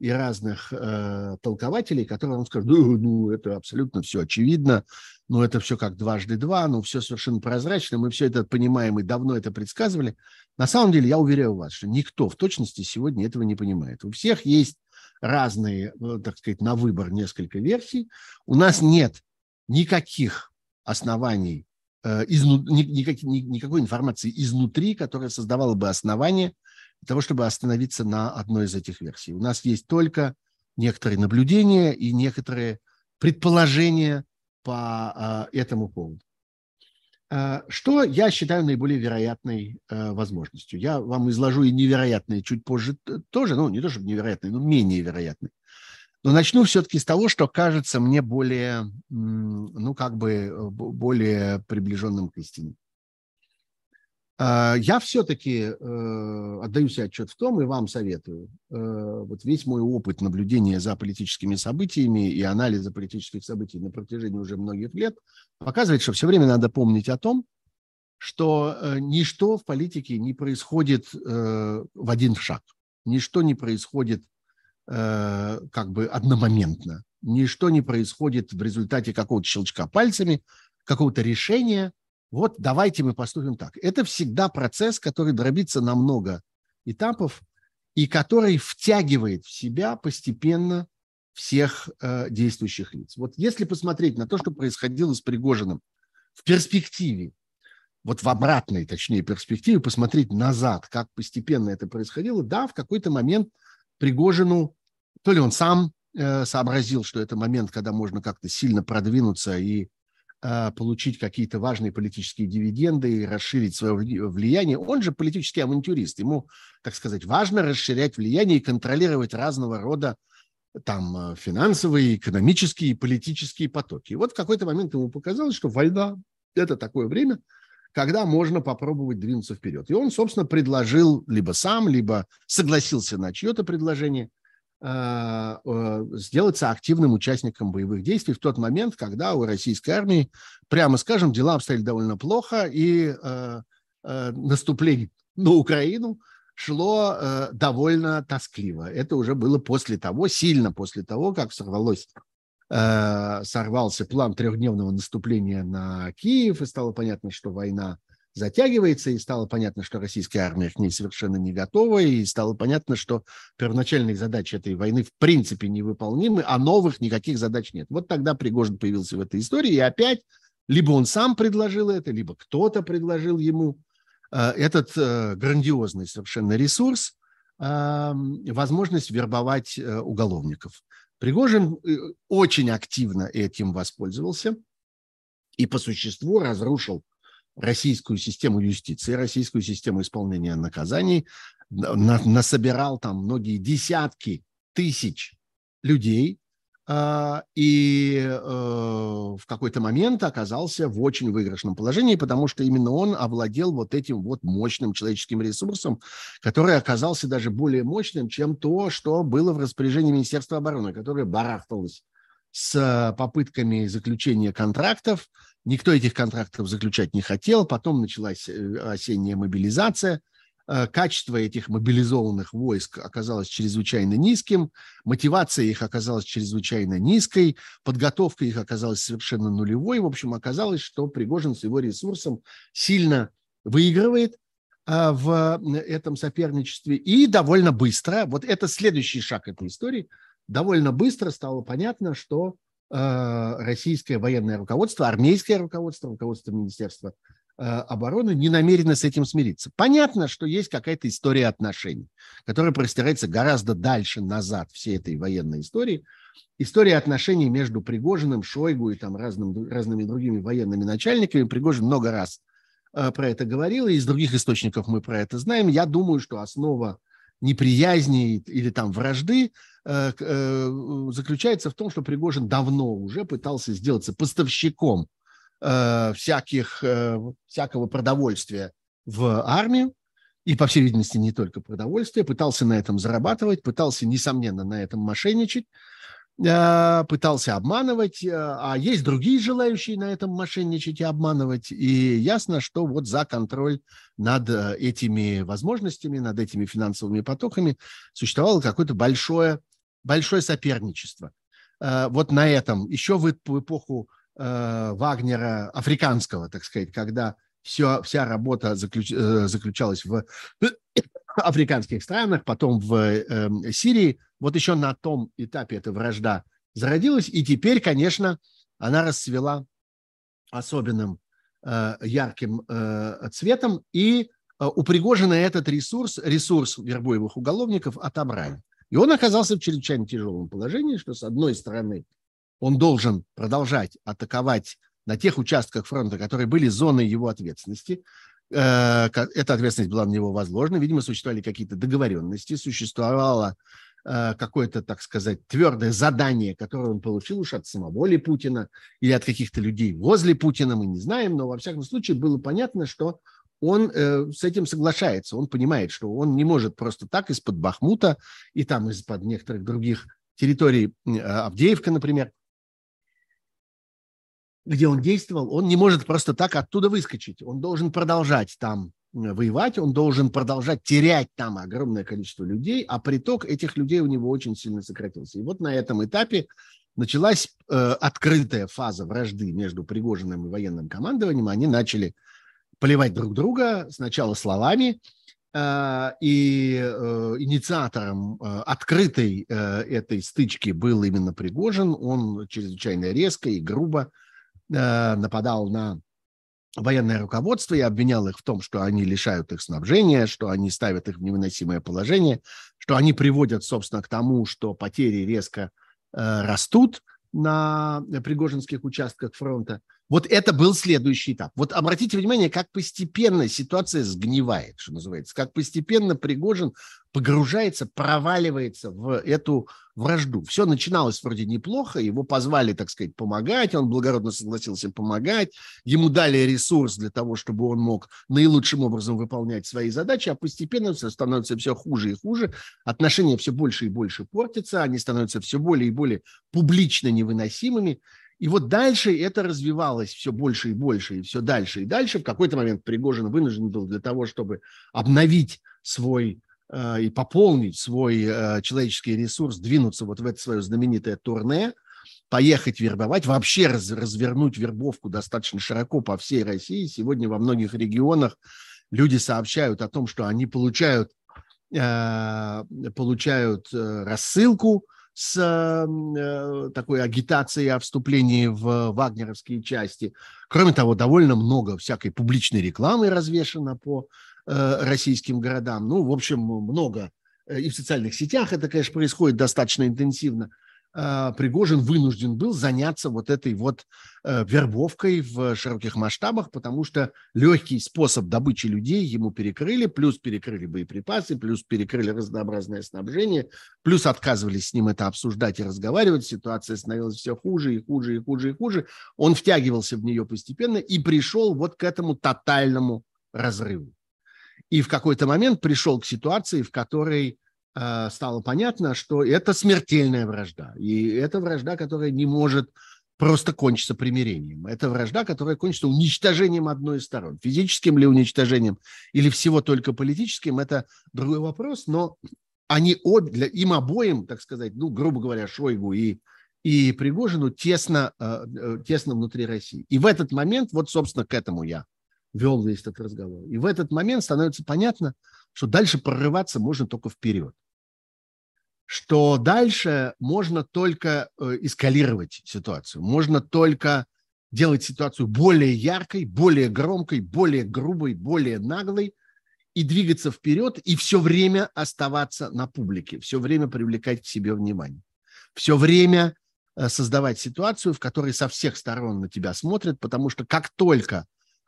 и разных э, толкователей, которые вам скажут, ну, ну, это абсолютно все очевидно, ну, это все как дважды два, ну, все совершенно прозрачно, мы все это понимаем и давно это предсказывали. На самом деле, я уверяю вас, что никто в точности сегодня этого не понимает. У всех есть разные, ну, так сказать, на выбор несколько версий. У нас нет никаких оснований, э, изну, ни, никак, ни, никакой информации изнутри, которая создавала бы основания для того, чтобы остановиться на одной из этих версий. У нас есть только некоторые наблюдения и некоторые предположения по э, этому поводу. Э, что я считаю наиболее вероятной возможностью? Я вам изложу и невероятные чуть позже тоже, ну, не то чтобы невероятные, но менее вероятные. Но начну все-таки с того, что кажется мне более, ну, как бы, э, более приближенным к истине. А, я все-таки э, отдаю себе отчет в том и вам советую. Э, вот весь мой опыт наблюдения за политическими событиями и анализа политических событий на протяжении уже многих лет показывает, что все время надо помнить о том, что ничто в политике не происходит в один шаг. Ничто не происходит как бы одномоментно. Ничто не происходит в результате какого-то щелчка пальцами, какого-то решения – вот давайте мы поступим так. Это всегда процесс, который дробится на много этапов и который втягивает в себя постепенно всех э, действующих лиц. Вот если посмотреть на то, что происходило с Пригожиным в перспективе, вот в обратной, точнее, перспективе, посмотреть назад, как постепенно это происходило, да, в какой-то момент Пригожину, то ли он сам э, сообразил, что это момент, когда можно как-то сильно продвинуться и а, получить какие-то важные политические дивиденды и расширить свое влияние. Он же политический авантюрист. Ему, так сказать, важно расширять влияние и контролировать разного рода там а, финансовые, экономические и политические потоки. И вот в какой-то момент ему показалось, что война – это такое время, когда можно попробовать двинуться вперед. И он, собственно, предложил либо сам, либо согласился на чье-то предложение Э, э, сделаться активным участником боевых действий в тот момент, когда у российской армии, прямо скажем, дела обстояли довольно плохо, и э, наступление на Украину шло довольно тоскливо. Это уже было после того, сильно после того, как сорвалось сорвался план трехдневного наступления на Киев, и стало понятно, что война затягивается, и стало понятно, что российская армия к ней совершенно не готова, и стало понятно, что первоначальные задачи этой войны в принципе невыполнимы, а новых никаких задач нет. Вот тогда Пригожин появился в этой истории, и опять либо он сам предложил это, либо кто-то предложил ему э, этот э, грандиозный совершенно ресурс, э, возможность вербовать уголовников. Пригожин очень активно этим воспользовался и по существу разрушил российскую систему юстиции, российскую систему исполнения наказаний, насобирал там многие десятки тысяч людей, а, и э, в какой-то момент оказался в очень выигрышном положении, потому что именно он овладел вот этим вот мощным человеческим ресурсом, который оказался даже более мощным, чем то, что было в распоряжении Министерства обороны, которое барахталось с попытками заключения контрактов. Никто этих контрактов заключать не хотел. Потом началась э, осенняя мобилизация. Э, качество этих мобилизованных войск оказалось чрезвычайно низким, мотивация их оказалась чрезвычайно низкой, подготовка их оказалась совершенно нулевой. В общем, оказалось, что Пригожин с его ресурсом сильно выигрывает э, в этом соперничестве и довольно быстро, вот это следующий шаг этой истории, довольно быстро стало понятно, что российское военное руководство, армейское руководство, руководство Министерства Э, обороны не намерены с этим смириться. Понятно, что есть какая-то история отношений, которая простирается гораздо дальше, назад всей этой военной истории. История отношений между Пригожиным, Шойгу и там разным, разными другими военными начальниками. Пригожин много раз э, про это говорил, и из других источников мы про это знаем. Я думаю, что основа неприязни или там вражды э, заключается в том, что Пригожин давно уже пытался сделаться поставщиком э, всяких, э, всякого продовольствия в армию, и, по всей видимости, не только продовольствие, пытался на этом зарабатывать, пытался, несомненно, на этом мошенничать, э, пытался обманывать, э, а есть другие желающие на этом мошенничать и обманывать, и ясно, что вот за контроль над э, этими возможностями, над этими финансовыми потоками существовало какое-то большое, большое соперничество. Вот на этом, еще в эпоху э, Вагнера африканского, так сказать, когда все, вся работа заключ, э, заключалась в африканских странах, потом в э, Сирии. Вот еще на том этапе эта вражда зародилась, и теперь, конечно, она расцвела особенным э, ярким э, цветом, и э, у Пригожина этот ресурс, ресурс вербоевых уголовников отобрали. И он оказался в чрезвычайно тяжелом положении, что, с одной стороны, он должен продолжать атаковать на тех участках фронта, которые были зоной его ответственности. Э, эта ответственность была на него возложена. Видимо, существовали какие-то договоренности, существовало э, какое-то, так сказать, твердое задание, которое он получил уж от самого ли Путина или от каких-то людей возле Путина, мы не знаем, но во всяком случае было понятно, что он э, с этим соглашается. Он понимает, что он не может просто так из-под Бахмута и там из-под некоторых других территорий, Авдеевка, например, где он действовал, он не может просто так оттуда выскочить. Он должен продолжать там воевать, он должен продолжать терять там огромное количество людей, а приток этих людей у него очень сильно сократился. И вот на этом этапе началась э, открытая фаза вражды между Пригожиным и военным командованием. Они начали поливать друг друга сначала словами, э, и э, инициатором э, открытой э, этой стычки был именно Пригожин. Он чрезвычайно резко и грубо Э, нападал на военное руководство и обвинял их в том, что они лишают их снабжения, что они ставят их в невыносимое положение, что они приводят, собственно, к тому, что потери резко э, растут на пригожинских участках фронта. Вот это был следующий этап. Вот обратите внимание, как постепенно ситуация сгнивает, что называется, как постепенно Пригожин погружается, проваливается в эту вражду. Все начиналось вроде неплохо, его позвали, так сказать, помогать, он благородно согласился помогать, ему дали ресурс для того, чтобы он мог наилучшим образом выполнять свои задачи, а постепенно все становится все хуже и хуже, отношения все больше и больше портятся, они становятся все более и более публично невыносимыми, и вот дальше это развивалось все больше и больше, и все дальше и дальше. В какой-то момент Пригожин вынужден был для того, чтобы обновить свой Э, и пополнить свой э, человеческий ресурс, двинуться вот в это свое знаменитое турне, поехать вербовать, вообще раз, развернуть вербовку достаточно широко по всей России. Сегодня во многих регионах люди сообщают о том, что они получают, э, получают рассылку с такой агитацией о вступлении в вагнеровские части. Кроме того, довольно много всякой публичной рекламы развешено по Э, российским городам. Ну, в общем, много. Э, и в социальных сетях это, конечно, происходит достаточно интенсивно. Э, Пригожин вынужден был заняться вот этой вот э, вербовкой в широких масштабах, потому что легкий способ добычи людей ему перекрыли, плюс перекрыли боеприпасы, плюс перекрыли разнообразное снабжение, плюс отказывались с ним это обсуждать и разговаривать, ситуация становилась все хуже и хуже и хуже и хуже. Он втягивался в нее постепенно и пришел вот к этому тотальному разрыву. И в какой-то момент пришел к ситуации, в которой стало понятно, что это смертельная вражда. И это вражда, которая не может просто кончиться примирением. Это вражда, которая кончится уничтожением одной из сторон. Физическим ли уничтожением или всего только политическим, это другой вопрос, но они обе, для, им обоим, так сказать, ну, грубо говоря, Шойгу и, и Пригожину тесно, э, э тесно внутри России. И в этот момент, вот, собственно, к этому я вел весь этот разговор. И в этот момент становится понятно, что дальше прорываться можно только вперед. Что дальше можно только э, эскалировать ситуацию, можно только делать ситуацию более яркой, более громкой, более грубой, более наглой и двигаться вперед, и все время оставаться на публике, все время привлекать к себе внимание, все время э, создавать ситуацию, в которой со всех сторон на тебя смотрят, потому что как только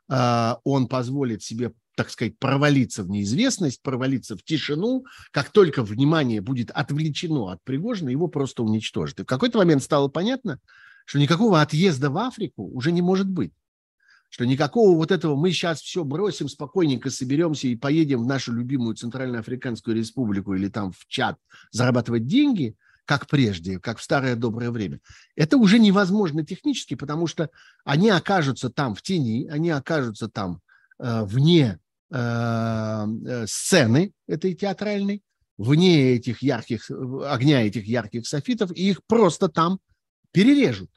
а, он позволит себе, так сказать, провалиться в неизвестность, провалиться в тишину, как только внимание будет отвлечено от Пригожина, его просто уничтожат. И в какой-то момент стало понятно, что никакого отъезда в Африку уже не может быть. Что никакого вот этого мы сейчас все бросим, спокойненько соберемся и поедем в нашу любимую Центральноафриканскую республику или там в чат зарабатывать деньги – как прежде, как в старое доброе время. Это уже невозможно технически, потому что они окажутся там в тени, они окажутся там э, вне сцены этой театральной, вне этих ярких, огня этих ярких софитов, и их просто там перережут.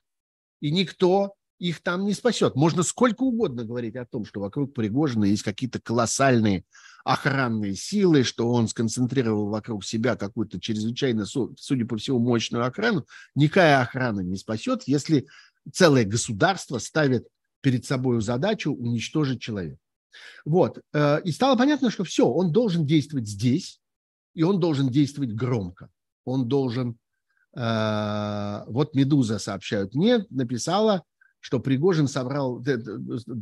И никто их там не спасет. Можно сколько угодно говорить о том, что вокруг Пригожина есть какие-то колоссальные охранные силы, что он сконцентрировал вокруг себя какую-то чрезвычайно, судя по всему, мощную охрану. Никакая охрана не спасет, если целое государство ставит перед собой задачу уничтожить человека. Вот. Э, и стало понятно, что все, он должен действовать здесь, и он должен действовать громко. Он должен... Э, вот «Медуза» сообщают мне, написала что Пригожин собрал,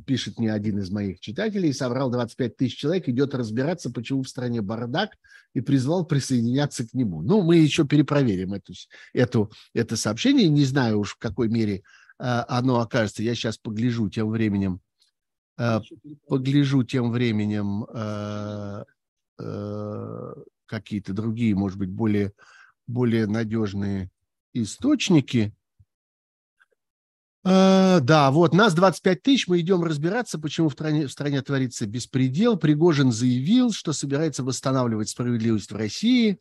пишет мне один из моих читателей, собрал 25 тысяч человек, идет разбираться, почему в стране бардак, и призвал присоединяться к нему. Ну, мы еще перепроверим эту, эту, это сообщение, не знаю уж в какой мере э, оно окажется. Я сейчас погляжу тем временем, э, погляжу тем временем э, э, какие-то другие, может быть, более, более надежные источники – Э, да, вот нас 25 тысяч, мы идем разбираться, почему в стране, в стране творится беспредел. Пригожин заявил, что собирается восстанавливать справедливость в России,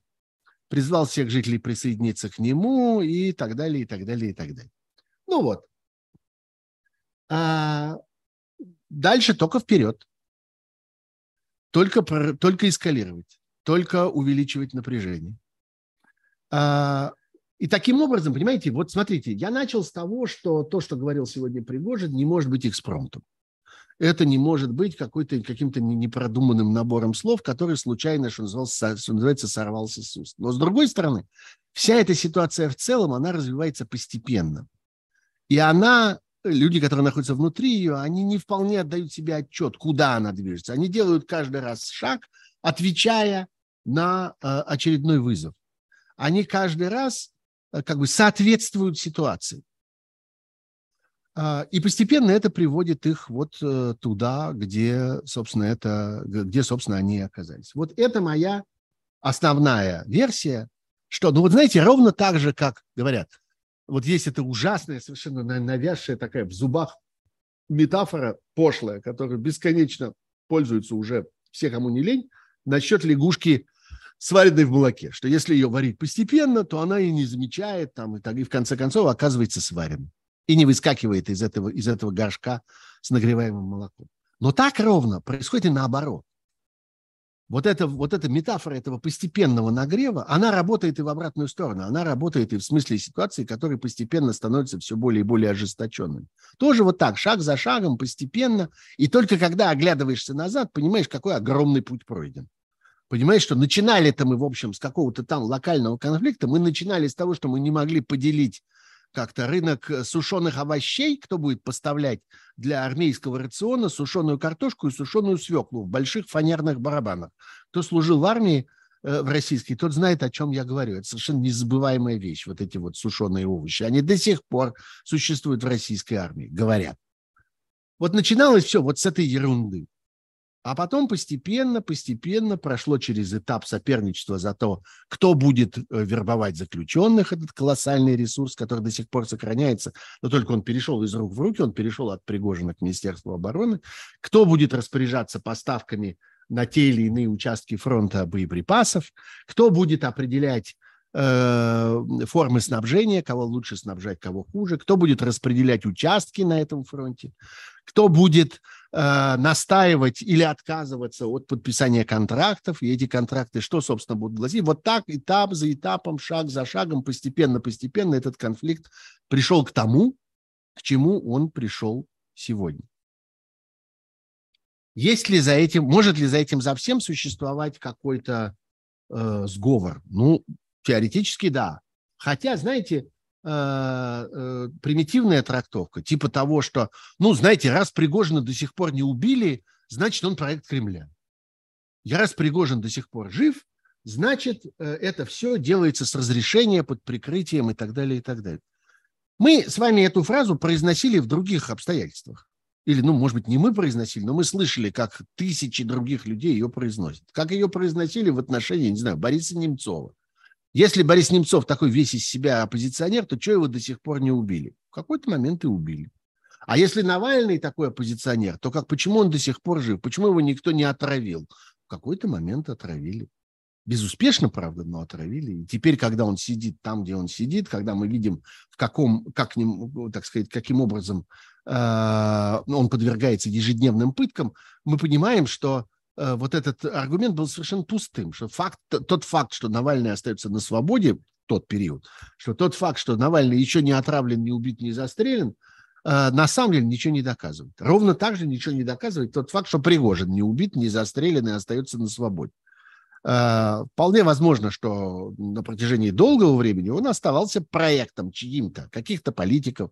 призвал всех жителей присоединиться к нему и так далее, и так далее, и так далее. Ну вот. А дальше только вперед. Только, только эскалировать, только увеличивать напряжение. А, и таким образом, понимаете, вот смотрите, я начал с того, что то, что говорил сегодня Пригожин, не может быть экспромтом. Это не может быть какой-то, каким-то непродуманным набором слов, который случайно, что называется, что называется, сорвался с уст. Но с другой стороны, вся эта ситуация в целом, она развивается постепенно. И она, люди, которые находятся внутри ее, они не вполне отдают себе отчет, куда она движется. Они делают каждый раз шаг, отвечая на э, очередной вызов. Они каждый раз Э, как бы соответствуют ситуации. А, и постепенно это приводит их вот э, туда, где, собственно, это, где, собственно, они оказались. Вот это моя основная версия, что, ну вот знаете, ровно так же, как говорят, вот есть эта ужасная, совершенно навязшая такая в зубах метафора пошлая, которую бесконечно пользуются уже все, кому не лень, насчет лягушки сваренной в молоке, что если ее варить постепенно, то она и не замечает, там, и, так, и в конце концов оказывается сварена и не выскакивает из этого, из этого горшка с нагреваемым молоком. Но так ровно происходит и наоборот. Вот, это, вот эта метафора этого постепенного нагрева, она работает и в обратную сторону. Она работает и в смысле ситуации, которые постепенно становятся все более и более ожесточенными. Тоже вот так, шаг за шагом, постепенно. И только когда оглядываешься назад, понимаешь, какой огромный путь пройден Понимаешь, что начинали-то мы, в общем, с какого-то там локального конфликта, мы начинали с того, что мы не могли поделить как-то рынок э, сушеных овощей, кто будет поставлять для армейского рациона сушеную картошку и сушеную свеклу в больших фанерных барабанах. Кто служил в армии э, в российской, тот знает, о чем я говорю. Это совершенно незабываемая вещь, вот эти вот сушеные овощи. Они до сих пор существуют в российской армии, говорят. Вот начиналось все вот с этой ерунды. А потом постепенно, постепенно прошло через этап соперничества за то, кто будет э, вербовать заключенных, этот колоссальный ресурс, который до сих пор сохраняется, но только он перешел из рук в руки, он перешел от Пригожина к Министерству обороны, кто будет распоряжаться поставками на те или иные участки фронта боеприпасов, кто будет определять э, формы снабжения, кого лучше снабжать, кого хуже, кто будет распределять участки на этом фронте, кто будет э, настаивать или отказываться от подписания контрактов, и эти контракты что, собственно, будут гласить? Вот так, этап за этапом, шаг за шагом, постепенно-постепенно этот конфликт пришел к тому, к чему он пришел сегодня. Есть ли за этим, может ли за этим за всем существовать какой-то э, сговор? Ну, теоретически да. Хотя, знаете, примитивная трактовка, типа того, что, ну, знаете, раз Пригожина до сих пор не убили, значит, он проект Кремля. И раз Пригожин до сих пор жив, значит, э, это все делается с разрешения, под прикрытием и так далее, и так далее. Мы с вами эту фразу произносили в других обстоятельствах. Или, ну, может быть, не мы произносили, но мы слышали, как тысячи других людей ее произносят. Как ее произносили в отношении, не знаю, Бориса Немцова если Борис Немцов такой весь из себя оппозиционер, то что его до сих пор не убили? В какой-то момент и убили. А если Навальный такой оппозиционер, то как, почему он до сих пор жив? Почему его никто не отравил? В какой-то момент отравили. Безуспешно, правда, но отравили. И теперь, когда он сидит там, где он сидит, когда мы видим, в каком, как так сказать, каким образом э, он подвергается ежедневным пыткам, мы понимаем, что вот этот аргумент был совершенно пустым, что факт, тот факт, что Навальный остается на свободе тот период, что тот факт, что Навальный еще не отравлен, не убит, не застрелен, э, на самом деле ничего не доказывает. Ровно так же ничего не доказывает тот факт, что Пригожин не убит, не застрелен и остается на свободе. Э, вполне возможно, что на протяжении долгого времени он оставался проектом чьим-то, каких-то политиков,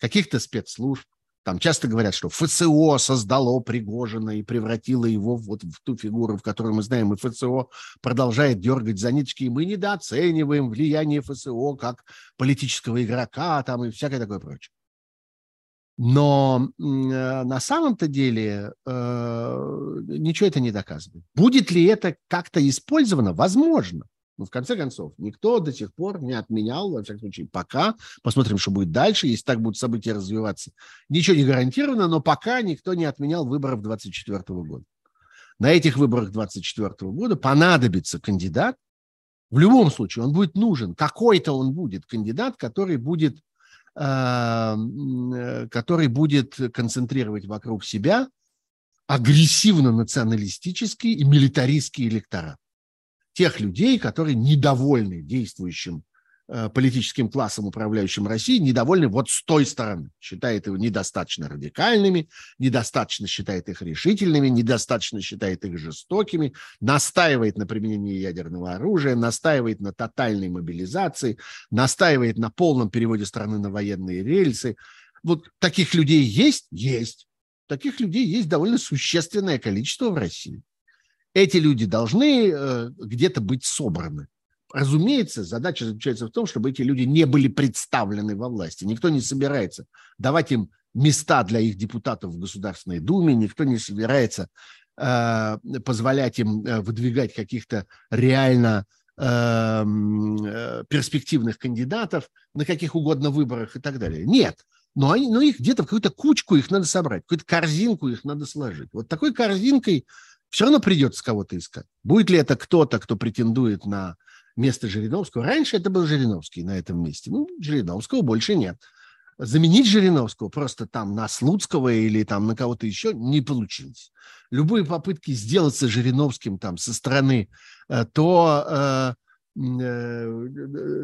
каких-то спецслужб, там часто говорят, что ФСО создало Пригожина и превратило его вот в ту фигуру, в которую мы знаем, и ФСО продолжает дергать за ниточки, и мы недооцениваем влияние ФСО как политического игрока там и всякое такое прочее. Но э, на самом-то деле э, ничего это не доказывает. Будет ли это как-то использовано? Возможно. Но в конце концов, никто до сих пор не отменял, во всяком случае, пока. Посмотрим, что будет дальше, если так будут события развиваться. Ничего не гарантировано, но пока никто не отменял выборов 2024 года. На этих выборах 2024 года понадобится кандидат. В любом случае, он будет нужен. Какой-то он будет кандидат, который будет, э, э, который будет концентрировать вокруг себя агрессивно-националистический и милитаристский электорат тех людей, которые недовольны действующим э, политическим классом, управляющим Россией, недовольны вот с той стороны. Считает его недостаточно радикальными, недостаточно считает их решительными, недостаточно считает их жестокими, настаивает на применении ядерного оружия, настаивает на тотальной мобилизации, настаивает на полном переводе страны на военные рельсы. Вот таких людей есть? Есть. Таких людей есть довольно существенное количество в России эти люди должны э, где-то быть собраны. Разумеется, задача заключается в том, чтобы эти люди не были представлены во власти. Никто не собирается давать им места для их депутатов в Государственной Думе, никто не собирается э, позволять им э, выдвигать каких-то реально эм, э, перспективных кандидатов на каких угодно выборах и так далее. Нет. Но, они, но их где-то в какую-то кучку их надо собрать, какую-то корзинку их надо сложить. Вот такой корзинкой все равно придется кого-то искать. Будет ли это кто-то, кто претендует на место Жириновского? Раньше это был Жириновский на этом месте. Ну, Жириновского больше нет. Заменить Жириновского просто там на Слуцкого или там на кого-то еще не получилось. Любые попытки сделаться Жириновским там со стороны э, то э, э,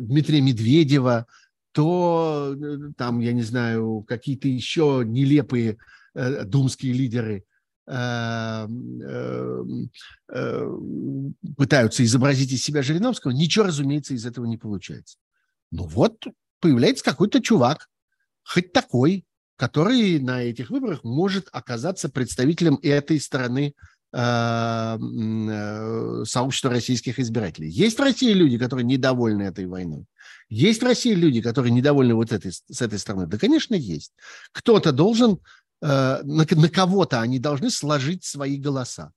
Дмитрия Медведева, то э, там, я не знаю, какие-то еще нелепые э, думские лидеры – пытаются изобразить из себя Жириновского, ничего, разумеется, из этого не получается. Ну вот появляется какой-то чувак, хоть такой, который на этих выборах может оказаться представителем этой стороны Э, сообщества российских избирателей. Есть в России люди, которые недовольны этой войной. Есть в России люди, которые недовольны вот этой, с этой стороны. Да, конечно, есть. Кто-то должен, на, на кого-то они должны сложить свои голоса.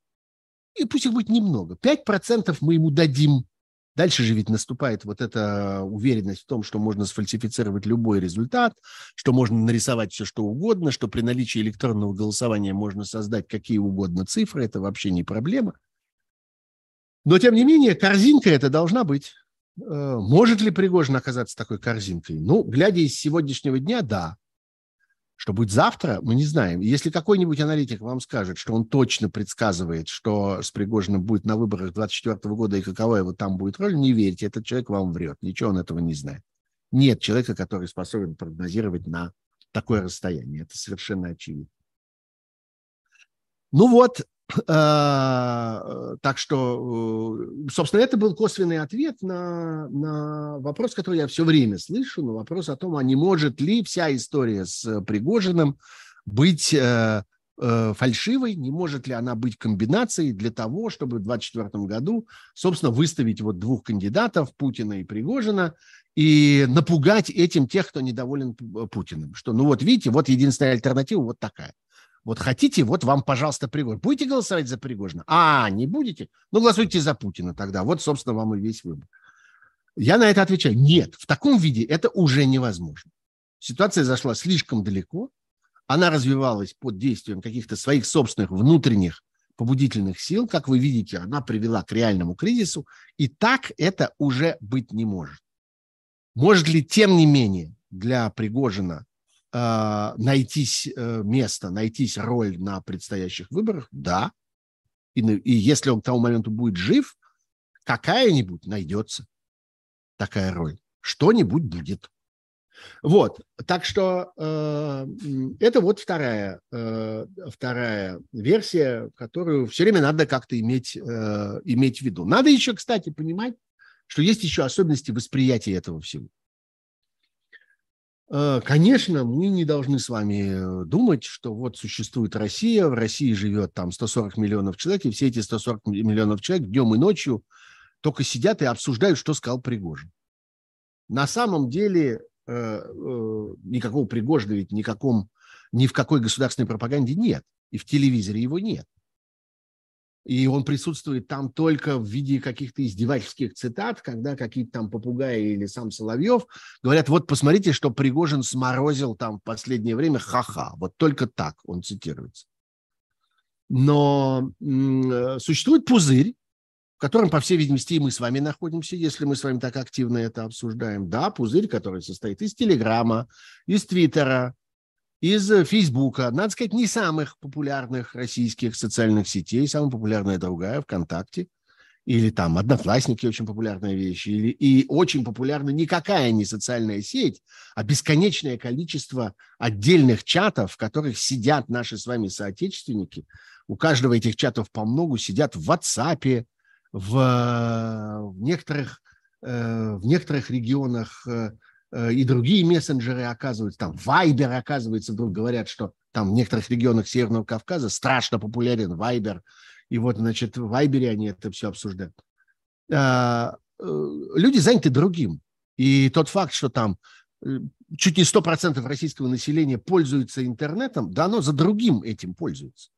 И пусть их будет немного. 5% мы ему дадим Дальше же ведь наступает вот эта уверенность в том, что можно сфальсифицировать любой результат, что можно нарисовать все, что угодно, что при наличии электронного голосования можно создать какие угодно цифры, это вообще не проблема. Но, тем не менее, корзинка это должна быть. Э, может ли Пригожин оказаться такой корзинкой? Ну, глядя из сегодняшнего дня, да. Что будет завтра, мы не знаем. Если какой-нибудь аналитик вам скажет, что он точно предсказывает, что с Пригожиным будет на выборах 2024 года и какова его там будет роль, не верьте, этот человек вам врет. Ничего он этого не знает. Нет человека, который способен прогнозировать на такое расстояние. Это совершенно очевидно. Ну вот, так что, э, собственно, это был косвенный ответ на, на вопрос, который я все время слышу, на вопрос о том, а не может ли вся история с Пригожиным быть э, э, фальшивой, не может ли она быть комбинацией для того, чтобы в 2024 году, собственно, выставить вот двух кандидатов, Путина и Пригожина, и напугать этим тех, кто недоволен Путиным. Что, ну вот видите, вот единственная альтернатива вот такая – вот хотите, вот вам, пожалуйста, Пригожин. Будете голосовать за Пригожина? А, не будете? Ну, голосуйте за Путина тогда. Вот, собственно, вам и весь выбор. Я на это отвечаю. Нет, в таком виде это уже невозможно. Ситуация зашла слишком далеко. Она развивалась под действием каких-то своих собственных внутренних побудительных сил. Как вы видите, она привела к реальному кризису. И так это уже быть не может. Может ли, тем не менее, для Пригожина э, найтись э, место, найтись роль на предстоящих выборах, да. И, и если он к тому моменту будет жив, какая-нибудь найдется такая роль. Что-нибудь будет. Вот, так что э, это вот вторая, э, вторая версия, которую все время надо как-то иметь, э, иметь в виду. Надо еще, кстати, понимать, что есть еще особенности восприятия этого всего. Э, конечно, мы не должны с вами э, думать, что вот существует Россия, в России живет там 140 миллионов человек, и все эти 140 миллионов человек днем и ночью только сидят и обсуждают, что сказал Пригожин. На самом деле э, никакого Пригожина ведь никаком, ни в какой государственной пропаганде нет, и в телевизоре его нет и он присутствует там только в виде каких-то издевательских цитат, когда какие-то там попугаи или сам Соловьев говорят, вот посмотрите, что Пригожин сморозил там в последнее время, ха-ха, вот только так он цитируется. Но м- существует пузырь, в котором, по всей видимости, и мы с вами находимся, если мы с вами так активно это обсуждаем. Да, пузырь, который состоит из Телеграма, из Твиттера, из Фейсбука, надо сказать, не самых популярных российских социальных сетей, самая популярная другая, ВКонтакте, или там Одноклассники, очень популярная вещь, или, и очень популярна никакая не социальная сеть, а бесконечное количество отдельных чатов, в которых сидят наши с вами соотечественники. У каждого этих чатов по многу сидят в WhatsApp, в, в некоторых, э, в некоторых регионах Э, и другие мессенджеры оказываются, там Viber оказывается, вдруг говорят, что там в некоторых регионах Северного Кавказа страшно популярен Viber, и вот, значит, в Viber они это все обсуждают. А, э, люди заняты другим. И тот факт, что там э, чуть не 100% российского населения пользуется интернетом, да оно за другим этим пользуется.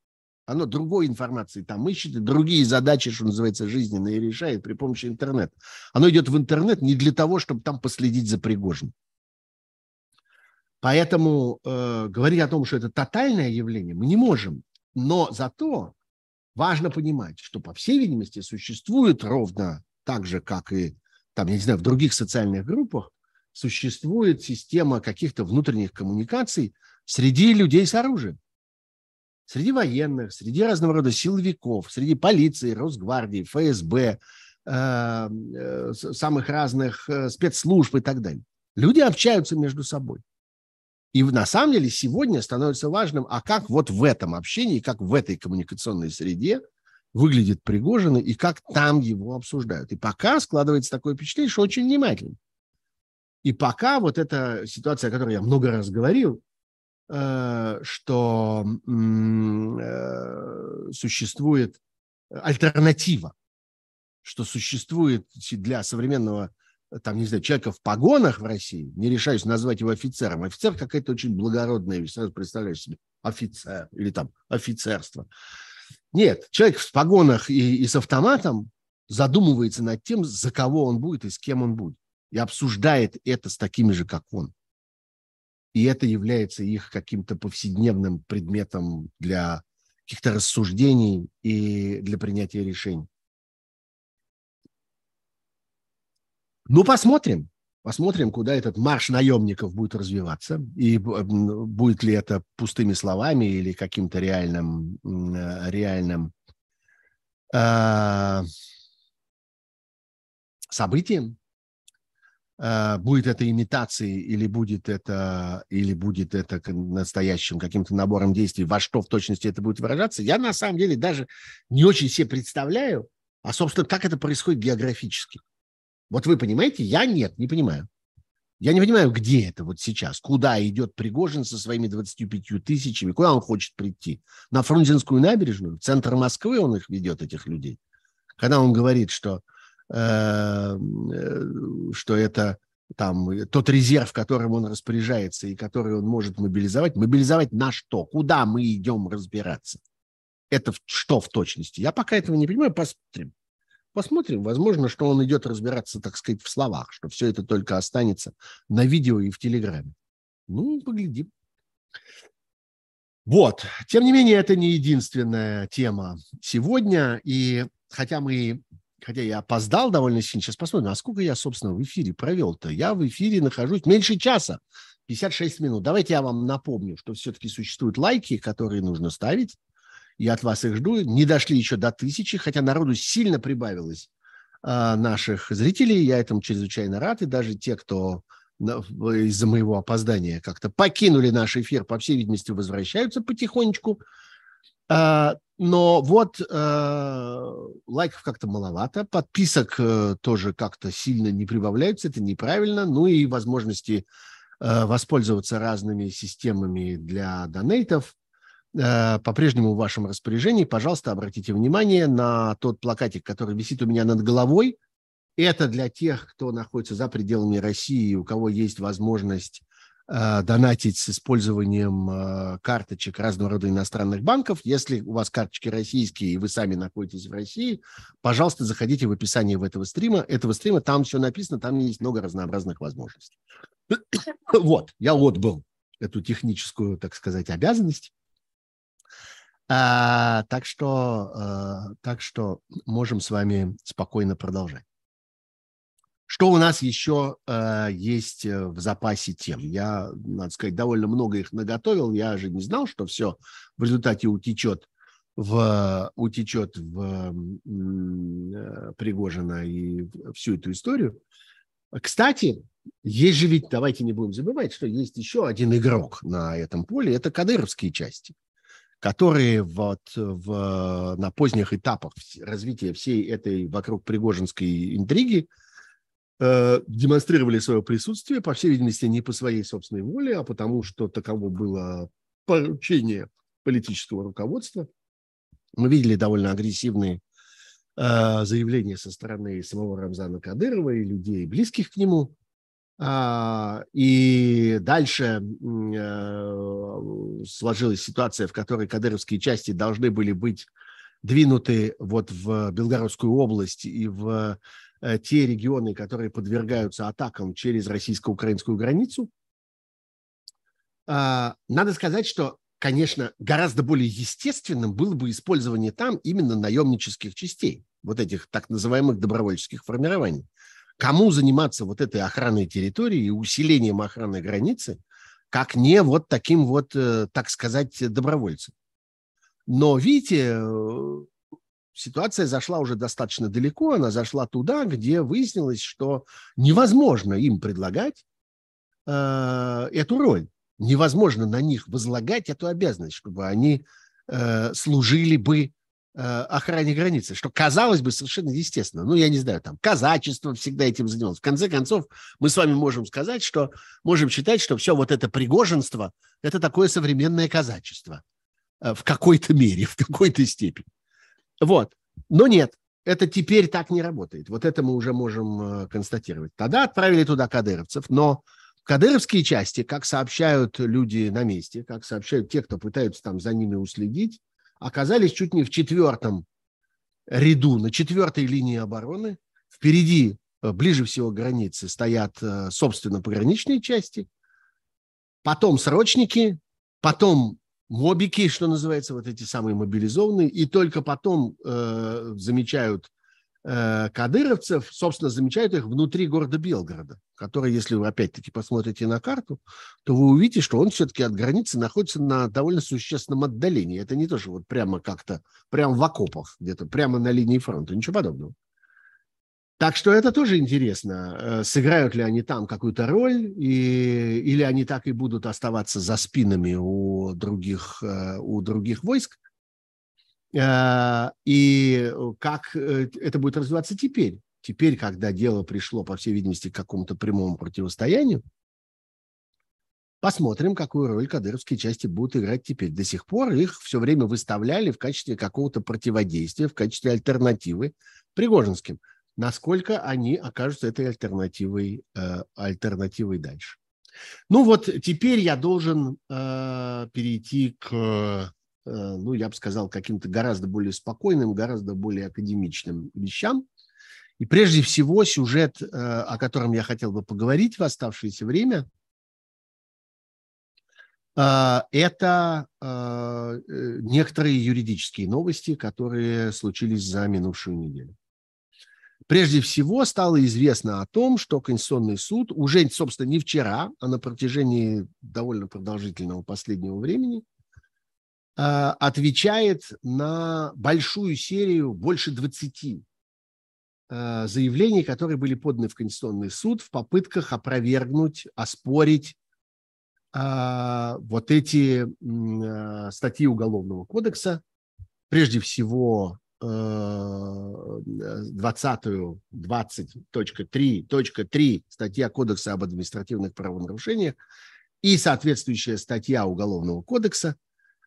Оно другой информации там ищет, и другие задачи, что называется, жизненные решает при помощи интернета. Оно идет в интернет не для того, чтобы там последить за Пригожиным. Поэтому э, говорить о том, что это тотальное явление, мы не можем. Но зато важно понимать, что, по всей видимости, существует ровно так же, как и там, я не знаю, в других социальных группах, существует система каких-то внутренних коммуникаций среди людей с оружием среди военных, среди разного рода силовиков, среди полиции, Росгвардии, ФСБ, э, э, самых разных э, спецслужб и так далее. Люди общаются между собой. И на самом деле сегодня становится важным, а как вот в этом общении, как в этой коммуникационной среде выглядит Пригожин и как там его обсуждают. И пока складывается такое впечатление, что очень внимательно. И пока вот эта ситуация, о которой я много раз говорил, что э, существует альтернатива, что существует для современного там, не знаю, человека в погонах в России, не решаюсь назвать его офицером. Офицер какая-то очень благородная вещь, сразу представляешь себе, офицер или там офицерство. Нет, человек в погонах и, и с автоматом задумывается над тем, за кого он будет и с кем он будет. И обсуждает это с такими же, как он. И это является их каким-то повседневным предметом для каких-то рассуждений и для принятия решений. Ну, посмотрим. Посмотрим, куда этот марш наемников будет развиваться. И будет ли это пустыми словами или каким-то реальным, э, реальным э, событием. Э, будет это имитацией или будет это, или будет это настоящим каким-то набором действий, во что в точности это будет выражаться, я на самом деле даже не очень себе представляю, а, собственно, как это происходит географически. Вот вы понимаете, я нет, не понимаю. Я не понимаю, где это вот сейчас, куда идет Пригожин со своими 25 тысячами, куда он хочет прийти. На Фрунзенскую набережную, в центр Москвы он их ведет, этих людей. Когда он говорит, что, что это там тот резерв, которым он распоряжается и который он может мобилизовать, мобилизовать на что? Куда мы идем разбираться? Это что в точности? Я пока этого не понимаю, посмотрим. Посмотрим. Возможно, что он идет разбираться, так сказать, в словах, что все это только останется на видео и в Телеграме. Ну, поглядим. Вот. Тем не менее, это не единственная тема сегодня. И хотя мы хотя я опоздал довольно сильно, сейчас посмотрим, а сколько я, собственно, в эфире провел-то. Я в эфире нахожусь меньше часа, 56 минут. Давайте я вам напомню, что все-таки существуют лайки, которые нужно ставить. Я от вас их жду. Не дошли еще до тысячи, хотя народу сильно прибавилось а, наших зрителей. Я этому чрезвычайно рад. И даже те, кто из-за моего опоздания как-то покинули наш эфир, по всей видимости, возвращаются потихонечку. А, но вот а, лайков как-то маловато, подписок э, тоже как-то сильно не прибавляются, это неправильно. Ну и возможности э, воспользоваться разными системами для донейтов Э, по-прежнему в вашем распоряжении. Пожалуйста, обратите внимание на тот плакатик, который висит у меня над головой. Это для тех, кто находится за пределами России, у кого есть возможность э, донатить с использованием э, карточек разного рода иностранных банков. Если у вас карточки российские и вы сами находитесь в России, пожалуйста, заходите в описание в этого стрима. Этого стрима там все написано, там есть много разнообразных возможностей. Вот, я отбыл эту техническую, так сказать, обязанность. А, так, что, а, так что можем с вами спокойно продолжать. Что у нас еще а, есть э, в запасе тем? Я, надо сказать, довольно много их наготовил. Я же не знал, что все в результате утечет в, утечет в э, Пригожина и всю эту историю. Кстати, есть же ведь, давайте не будем забывать, что есть еще один игрок на этом поле, это кадыровские части которые вот в, на поздних этапах развития всей этой вокруг Пригожинской интриги э, демонстрировали свое присутствие, по всей видимости, не по своей собственной воле, а потому что таково было поручение политического руководства. Мы видели довольно агрессивные э, заявления со стороны самого Рамзана Кадырова и людей, близких к нему. А, и дальше э, сложилась ситуация, в которой кадыровские части должны были быть двинуты вот в Белгородскую область и в те регионы, которые подвергаются атакам через российско-украинскую границу. А, надо сказать, что, конечно, гораздо более естественным было бы использование там именно наемнических частей, вот этих так называемых добровольческих формирований кому заниматься вот этой охраной территории и усилением охраны границы, как не вот таким вот, э, так сказать, добровольцем. Но, видите, э, ситуация зашла уже достаточно далеко, она зашла туда, где выяснилось, что невозможно им предлагать э, эту роль. невозможно на них возлагать эту обязанность, чтобы они э, служили бы э, охране границы, что казалось бы совершенно естественно. Ну, я не знаю, там, казачество всегда этим занималось. В конце концов, мы с вами можем сказать, что, можем считать, что все вот это пригоженство – это такое современное казачество э, в какой-то мере, в какой-то степени. Вот. Но нет, это теперь так не работает. Вот это мы уже можем э, констатировать. Тогда отправили туда кадыровцев, но кадыровские части, как сообщают люди на месте, как сообщают те, кто пытаются там за ними уследить, оказались чуть не в четвертом ряду, на четвертой линии обороны. Впереди, э, ближе всего к границе, стоят, э, собственно, пограничные части, потом срочники, потом мобики, что называется, вот эти самые мобилизованные, и только потом э, замечают э, кадыровцев, собственно, замечают их внутри города Белгорода, который, если вы опять-таки посмотрите на карту, то вы увидите, что он все-таки от границы находится на довольно существенном отдалении. Это не то, что вот прямо как-то, прямо в окопах где-то, прямо на линии фронта, ничего подобного. Так что это тоже интересно. Э, сыграют ли они там какую-то роль, и, или они так и будут оставаться за спинами у других, э, у других войск. Э, и как это будет развиваться теперь? Теперь, когда дело пришло, по всей видимости, к какому-то прямому противостоянию, посмотрим, какую роль кадыровские части будут играть теперь. До сих пор их все время выставляли в качестве какого-то противодействия, в качестве альтернативы Пригожинским – насколько они окажутся этой альтернативой, э, альтернативой дальше. Ну вот теперь я должен э, перейти к, э, ну я бы сказал, каким-то гораздо более спокойным, гораздо более академичным вещам. И прежде всего сюжет, э, о котором я хотел бы поговорить в оставшееся время, э, это э, некоторые юридические новости, которые случились за минувшую неделю. Прежде всего стало известно о том, что Конституционный суд уже, собственно, не вчера, а на протяжении довольно продолжительного последнего времени а, отвечает на большую серию, больше 20 а, заявлений, которые были поданы в Конституционный суд в попытках опровергнуть, оспорить а, вот эти статьи Уголовного кодекса, прежде всего 20, 20.3.3 статья Кодекса об административных правонарушениях и соответствующая статья Уголовного кодекса,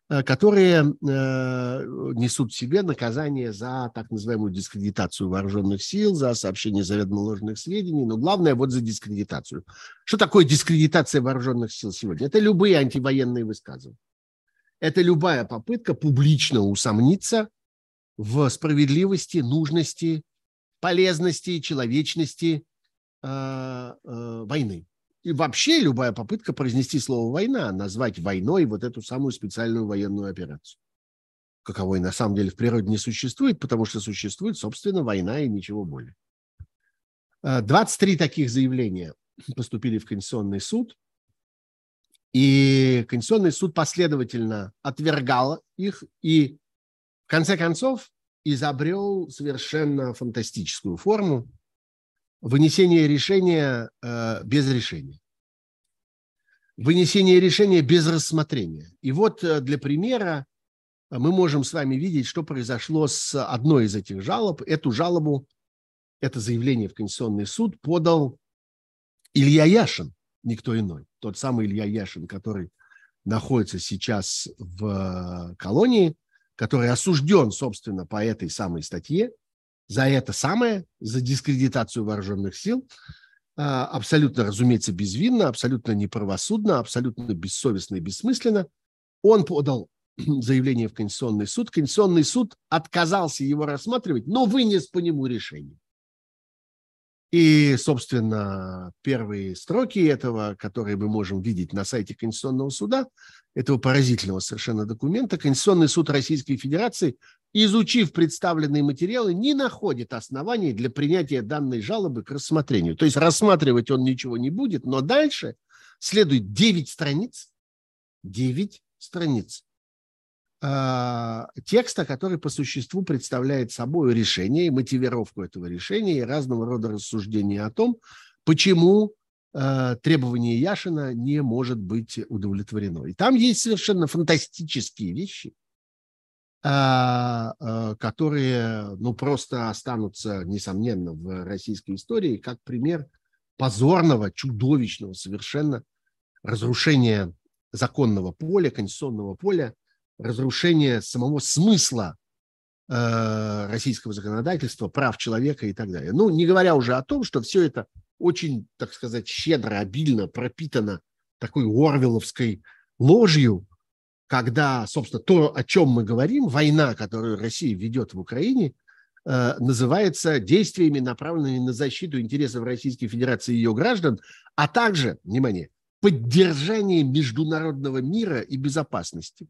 э, которые э, несут в себе наказание за так называемую дискредитацию вооруженных сил, за сообщение заведомо ложных сведений, но главное вот за дискредитацию. Что такое дискредитация вооруженных сил сегодня? Это любые антивоенные высказывания. Это любая попытка публично усомниться в справедливости, нужности, полезности, человечности э, э, войны. И вообще любая попытка произнести слово «война», назвать войной вот эту самую специальную военную операцию. Каковой на самом деле в природе не существует, потому что существует, собственно, война и ничего более. 23 э, таких заявления поступили в Конституционный суд, и Конституционный суд последовательно отвергал их и конце концов, изобрел совершенно фантастическую форму вынесения решения э, без решения. Вынесение решения без рассмотрения. И вот э, для примера мы можем с вами видеть, что произошло с одной из этих жалоб. Эту жалобу, это заявление в Конституционный суд подал Илья Яшин, никто иной. Тот самый Илья Яшин, который находится сейчас в э, колонии который осужден, собственно, по этой самой статье, за это самое, за дискредитацию вооруженных сил, а, абсолютно, разумеется, безвинно, абсолютно неправосудно, абсолютно бессовестно и бессмысленно. Он подал заявление в Конституционный суд. Конституционный суд отказался его рассматривать, но вынес по нему решение. И, собственно, первые строки этого, которые мы можем видеть на сайте Конституционного суда, этого поразительного совершенно документа, Конституционный суд Российской Федерации, изучив представленные материалы, не находит оснований для принятия данной жалобы к рассмотрению. То есть рассматривать он ничего не будет, но дальше следует 9 страниц, 9 страниц текста, который по существу представляет собой решение и мотивировку этого решения и разного рода рассуждения о том, почему э, требование Яшина не может быть удовлетворено. И там есть совершенно фантастические вещи, э, которые ну, просто останутся, несомненно, в российской истории как пример позорного, чудовищного совершенно разрушения законного поля, конституционного поля, разрушения самого смысла Э, российского законодательства, прав человека и так далее. Ну, не говоря уже о том, что все это очень, так сказать, щедро, обильно пропитано такой орвеловской ложью, когда, собственно, то, о чем мы говорим, война, которую Россия ведет в Украине, э, называется действиями, направленными на защиту интересов Российской Федерации и ее граждан, а также, внимание, поддержание международного мира и безопасности.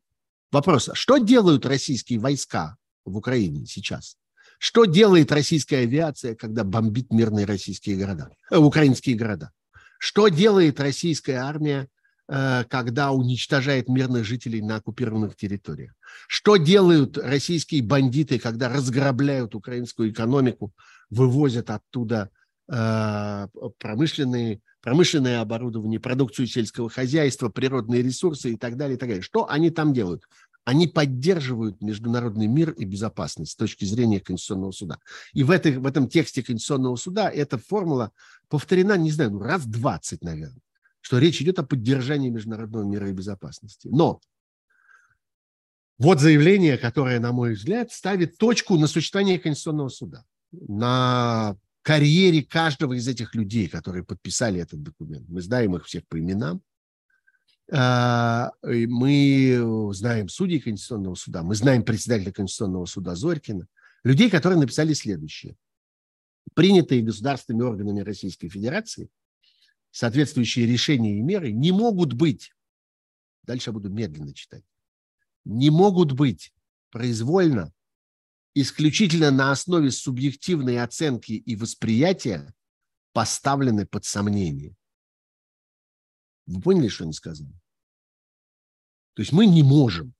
Вопрос, а что делают российские войска в Украине сейчас. Что делает российская авиация, когда бомбит мирные российские города, э, украинские города? Что делает российская армия, э, когда уничтожает мирных жителей на оккупированных территориях? Что делают российские бандиты, когда разграбляют украинскую экономику, вывозят оттуда промышленные, промышленное оборудование, продукцию сельского хозяйства, природные ресурсы и так далее, и так далее. Что они там делают? они поддерживают международный мир и безопасность с точки зрения Конституционного суда. И в, этой, в этом тексте Конституционного суда эта формула повторена, не знаю, ну, раз 20, наверное, что речь идет о поддержании международного мира и безопасности. Но вот заявление, которое, на мой взгляд, ставит точку на существование Конституционного суда, на карьере каждого из этих людей, которые подписали этот документ. Мы знаем их всех по именам. А, мы знаем судей Конституционного суда, мы знаем председателя Конституционного суда Зорькина, людей, которые написали следующее. Принятые государственными органами Российской Федерации соответствующие решения и меры не могут быть, дальше я буду медленно читать, не могут быть произвольно, исключительно на основе субъективной оценки и восприятия поставлены под сомнение. Вы поняли, что они сказали? То есть мы не можем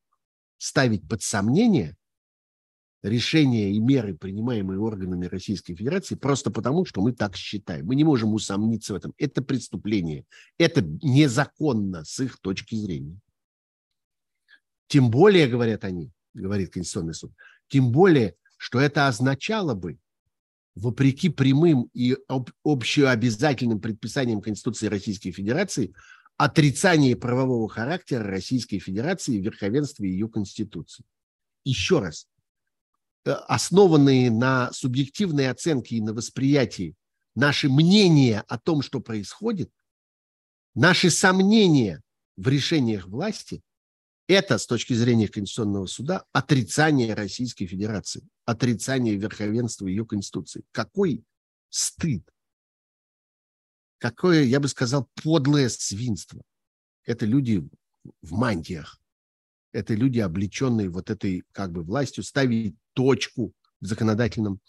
ставить под сомнение решения и меры, принимаемые органами Российской Федерации, просто потому, что мы так считаем. Мы не можем усомниться в этом. Это преступление. Это незаконно с их точки зрения. Тем более, говорят они, говорит Конституционный суд, тем более, что это означало бы, вопреки прямым и об, общеобязательным предписаниям Конституции Российской Федерации, отрицание правового характера Российской Федерации и верховенства ее Конституции. Еще раз, э, основанные на субъективной оценке и на восприятии наши мнения о том, что происходит, наши сомнения в решениях власти – это, с точки зрения Конституционного суда, отрицание Российской Федерации, отрицание верховенства ее Конституции. Какой стыд! Какое, я бы сказал, подлое свинство. Это люди в мантиях. Это люди, облеченные вот этой как бы властью, ставить точку в законодательном,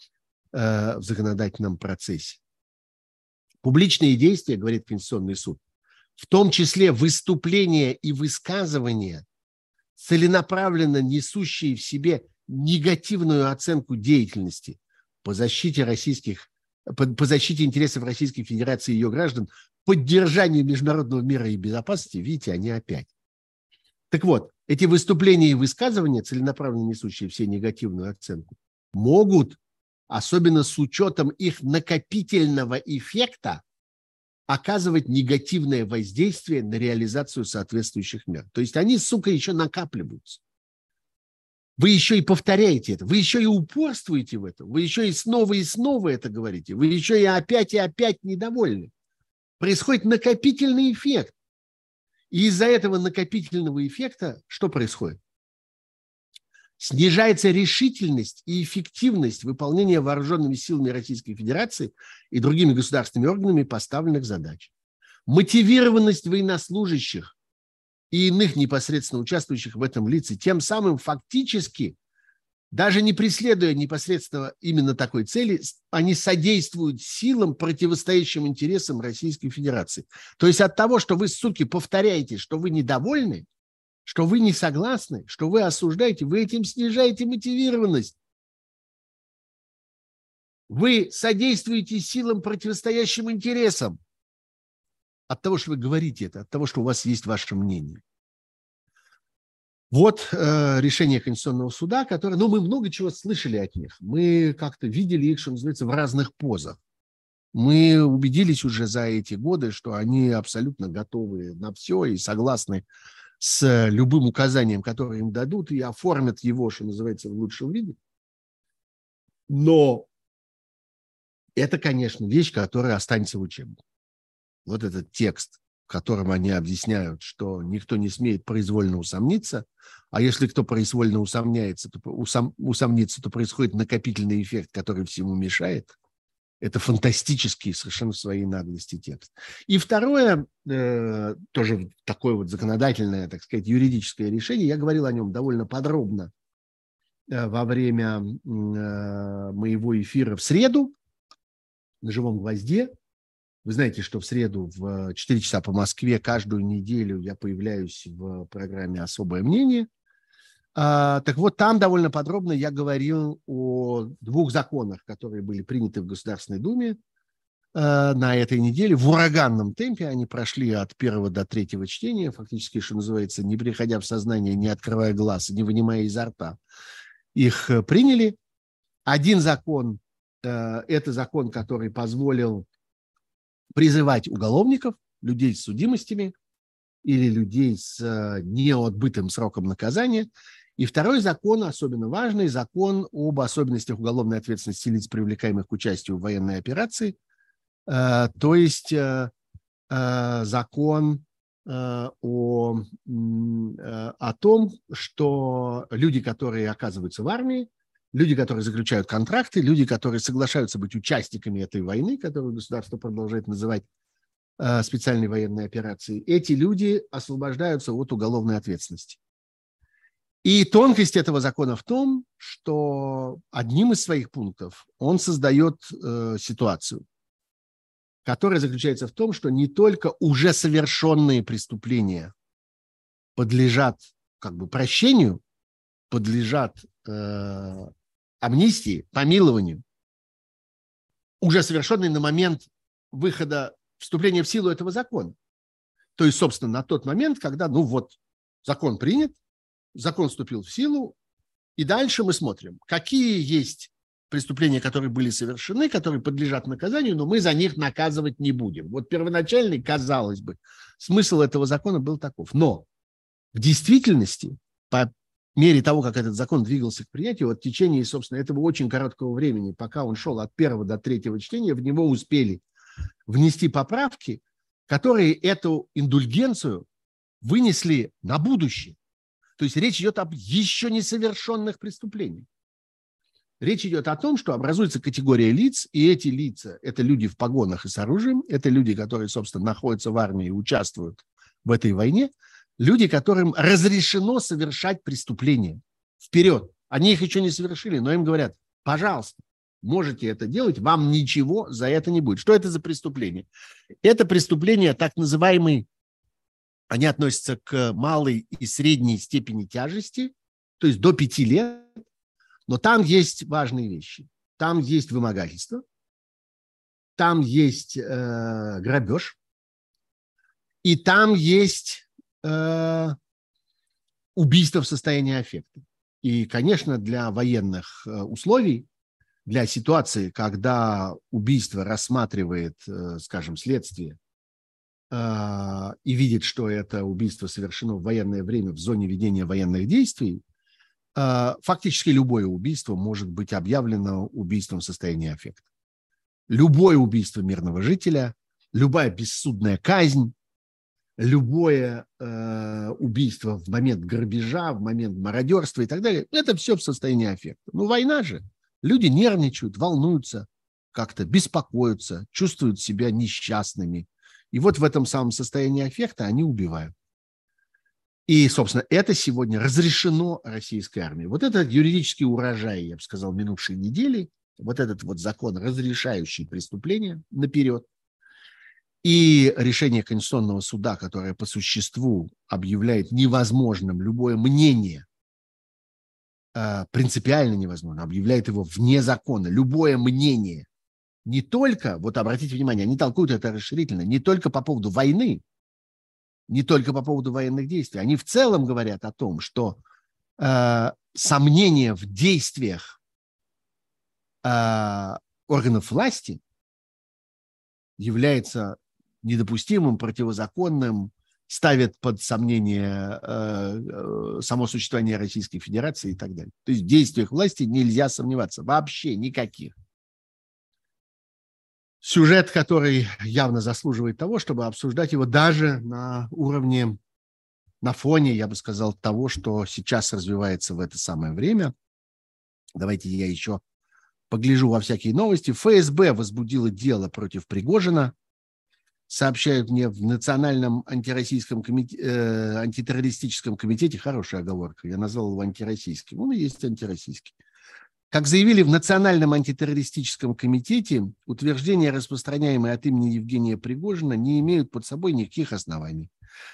э, в законодательном процессе. Публичные действия, говорит Конституционный суд, в том числе выступления и высказывания целенаправленно несущие в себе негативную оценку деятельности по защите российских по, по защите интересов Российской Федерации и ее граждан, поддержанию международного мира и безопасности, видите, они опять. Так вот, эти выступления и высказывания, целенаправленно несущие все негативную оценку, могут, особенно с учетом их накопительного эффекта, оказывать негативное воздействие на реализацию соответствующих мер. То есть они, сука, еще накапливаются. Вы еще и повторяете это, вы еще и упорствуете в этом, вы еще и снова и снова это говорите, вы еще и опять и опять недовольны. Происходит накопительный эффект. И из-за этого накопительного эффекта что происходит? Снижается решительность и эффективность выполнения вооруженными силами Российской Федерации и другими государственными органами поставленных задач. Мотивированность военнослужащих и иных непосредственно участвующих в этом лиц, и тем самым фактически, даже не преследуя непосредственно именно такой цели, они содействуют силам, противостоящим интересам Российской Федерации. То есть от того, что вы, суки, повторяете, что вы недовольны, что вы не согласны, что вы осуждаете, вы этим снижаете мотивированность. Вы содействуете силам, противостоящим интересам. от того, что вы говорите это, от того, что у вас есть ваше мнение. Вот э, решение Конституционного суда, которое, ну, мы много чего слышали от них. Мы как-то видели их, что называется, в разных позах. Мы убедились уже за эти годы, что они абсолютно готовы на все и согласны с любым указанием, которое им дадут, и оформят его, что называется, в лучшем виде. Но это, конечно, вещь, которая останется в учебнике. Вот этот текст, в котором они объясняют, что никто не смеет произвольно усомниться, а если кто произвольно усомняется, то усом, усомнится, то происходит накопительный эффект, который всему мешает. Это фантастический совершенно в своей наглости текст. И второе, э, тоже такое вот законодательное, так сказать, юридическое решение, я говорил о нем довольно подробно э, во время э, моего эфира в среду на «Живом гвозде», вы знаете, что в среду в 4 часа по Москве каждую неделю я появляюсь в программе «Особое мнение». А, так вот, там довольно подробно я говорил о двух законах, которые были приняты в Государственной Думе а, на этой неделе. В ураганном темпе они прошли от первого до третьего чтения, фактически, что называется, не приходя в сознание, не открывая глаз, не вынимая изо рта. Их э, приняли. Один закон э, – это закон, который позволил призывать уголовников, людей с судимостями или людей с э, неотбытым сроком наказания. И второй закон, особенно важный, закон об особенностях уголовной ответственности лиц, привлекаемых к участию в военной операции, э, то есть э, закон о, о том, что люди, которые оказываются в армии, люди, которые заключают контракты, люди, которые соглашаются быть участниками этой войны, которую государство продолжает называть э, специальной военной операцией, эти люди освобождаются от уголовной ответственности. И тонкость этого закона в том, что одним из своих пунктов он создает э, ситуацию, которая заключается в том, что не только уже совершенные преступления подлежат как бы прощению, подлежат э, амнистии, помилованию, уже совершенной на момент выхода, вступления в силу этого закона. То есть, собственно, на тот момент, когда, ну вот, закон принят, закон вступил в силу, и дальше мы смотрим, какие есть преступления, которые были совершены, которые подлежат наказанию, но мы за них наказывать не будем. Вот первоначальный, казалось бы, смысл этого закона был таков. Но в действительности, по мере того, как этот закон двигался к принятию, вот в течение, собственно, этого очень короткого времени, пока он шел от первого до третьего чтения, в него успели внести поправки, которые эту индульгенцию вынесли на будущее. То есть речь идет об еще несовершенных преступлениях. Речь идет о том, что образуется категория лиц, и эти лица – это люди в погонах и с оружием, это люди, которые, собственно, находятся в армии и участвуют в этой войне – люди, которым разрешено совершать преступления. Вперед. Они их еще не совершили, но им говорят, пожалуйста, можете это делать, вам ничего за это не будет. Что это за преступление? Это преступление так называемый, они относятся к малой и средней степени тяжести, то есть до пяти лет, но там есть важные вещи. Там есть вымогательство, там есть э, грабеж, и там есть э, убийство в состоянии аффекта. И, конечно, для военных э, условий, для ситуации, когда убийство рассматривает, э, скажем, следствие и видит, что это убийство совершено в военное время в зоне ведения военных действий, фактически любое убийство может быть объявлено убийством в состоянии аффекта. Любое убийство мирного жителя, любая бессудная казнь, любое э, убийство в момент грабежа, в момент мародерства и так далее, это все в состоянии аффекта. Ну, война же. Люди нервничают, волнуются, как-то беспокоятся, чувствуют себя несчастными. И вот в этом самом состоянии аффекта они убивают. И, собственно, это сегодня разрешено российской армией. Вот этот юридический урожай, я бы сказал, минувшей недели, вот этот вот закон, разрешающий преступления наперед – и решение Конституционного суда, которое по существу объявляет невозможным любое мнение, э, принципиально невозможно, объявляет его вне закона, любое мнение не только, вот обратите внимание, они толкуют это расширительно, не только по поводу войны, не только по поводу военных действий. Они в целом говорят о том, что э, сомнения в действиях э, органов власти является недопустимым, противозаконным, ставят под сомнение э, э, само существование Российской Федерации и так далее. То есть в действиях власти нельзя сомневаться, вообще никаких. Сюжет, который явно заслуживает того, чтобы обсуждать его даже на уровне, на фоне, я бы сказал, того, что сейчас развивается в это самое время. Давайте я еще погляжу во всякие новости. ФСБ возбудило дело против Пригожина – сообщают мне в Национальном антироссийском комитете, э, антитеррористическом комитете, хорошая оговорка, я назвал его антироссийским, он и есть антироссийский. Как заявили в Национальном антитеррористическом комитете, утверждения, распространяемые от имени Евгения Пригожина, не имеют под собой никаких оснований.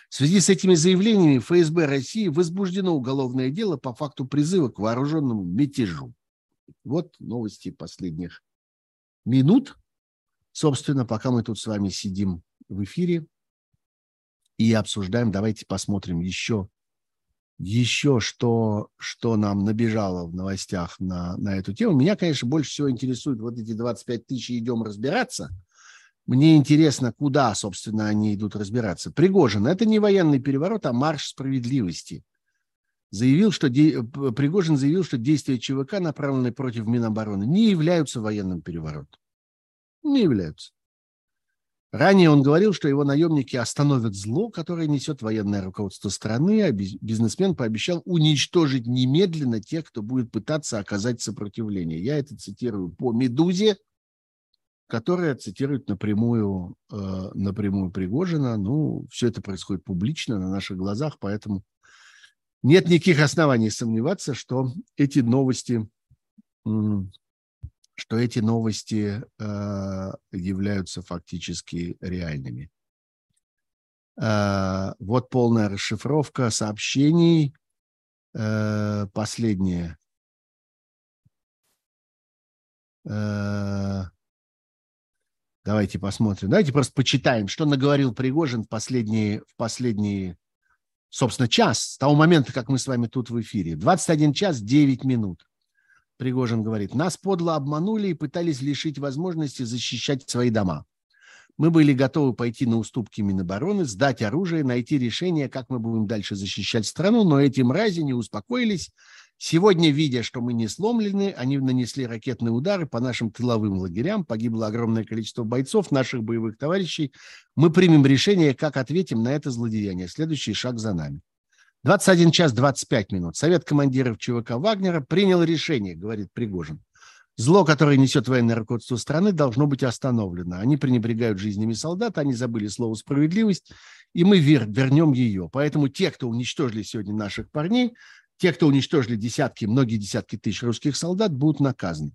В связи с этими заявлениями ФСБ России возбуждено уголовное дело по факту призыва к вооруженному мятежу. Вот новости последних минут. Собственно, пока мы тут с вами сидим в эфире и обсуждаем, давайте посмотрим еще, еще что, что нам набежало в новостях на, на эту тему. Меня, конечно, больше всего интересуют вот эти 25 тысяч, идем разбираться. Мне интересно, куда, собственно, они идут разбираться. Пригожин – это не военный переворот, а марш справедливости. Заявил, что де... Пригожин заявил, что действия ЧВК, направленные против Минобороны, не являются военным переворотом не являются. Ранее он говорил, что его наемники остановят зло, которое несет военное руководство страны, а бизнесмен пообещал уничтожить немедленно тех, кто будет пытаться оказать сопротивление. Я это цитирую по «Медузе», которая цитирует напрямую, э, напрямую Пригожина. Ну, все это происходит публично на наших глазах, поэтому нет никаких оснований сомневаться, что эти новости что эти новости э, являются фактически реальными. Э, вот полная расшифровка сообщений. Э, последнее. Э, давайте посмотрим. Давайте просто почитаем, что наговорил Пригожин в последние, в последние, собственно, час, с того момента, как мы с вами тут в эфире. 21 час 9 минут. Пригожин говорит, нас подло обманули и пытались лишить возможности защищать свои дома. Мы были готовы пойти на уступки Минобороны, сдать оружие, найти решение, как мы будем дальше защищать страну, но эти мрази не успокоились. Сегодня, видя, что мы не сломлены, они нанесли ракетные удары по нашим тыловым лагерям, погибло огромное количество бойцов, наших боевых товарищей. Мы примем решение, как ответим на это злодеяние. Следующий шаг за нами. 21 час 25 минут. Совет командиров ЧВК Вагнера принял решение, говорит Пригожин. Зло, которое несет военное руководство страны, должно быть остановлено. Они пренебрегают жизнями солдат, они забыли слово «справедливость», и мы вер, вернем ее. Поэтому те, кто уничтожили сегодня наших парней, те, кто уничтожили десятки, многие десятки тысяч русских солдат, будут наказаны.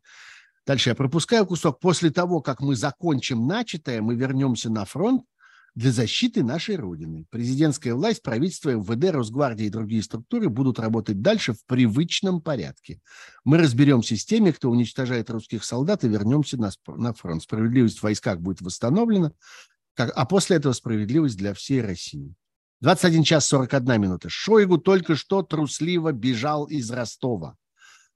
Дальше я пропускаю кусок. После того, как мы закончим начатое, мы вернемся на фронт, для защиты нашей Родины. Президентская власть, правительство, МВД, Росгвардия и другие структуры будут работать дальше в привычном порядке. Мы разберемся с теми, кто уничтожает русских солдат, и вернемся на, на фронт. Справедливость в войсках будет восстановлена, как, а после этого справедливость для всей России. 21 час 41 минута. Шойгу только что трусливо бежал из Ростова.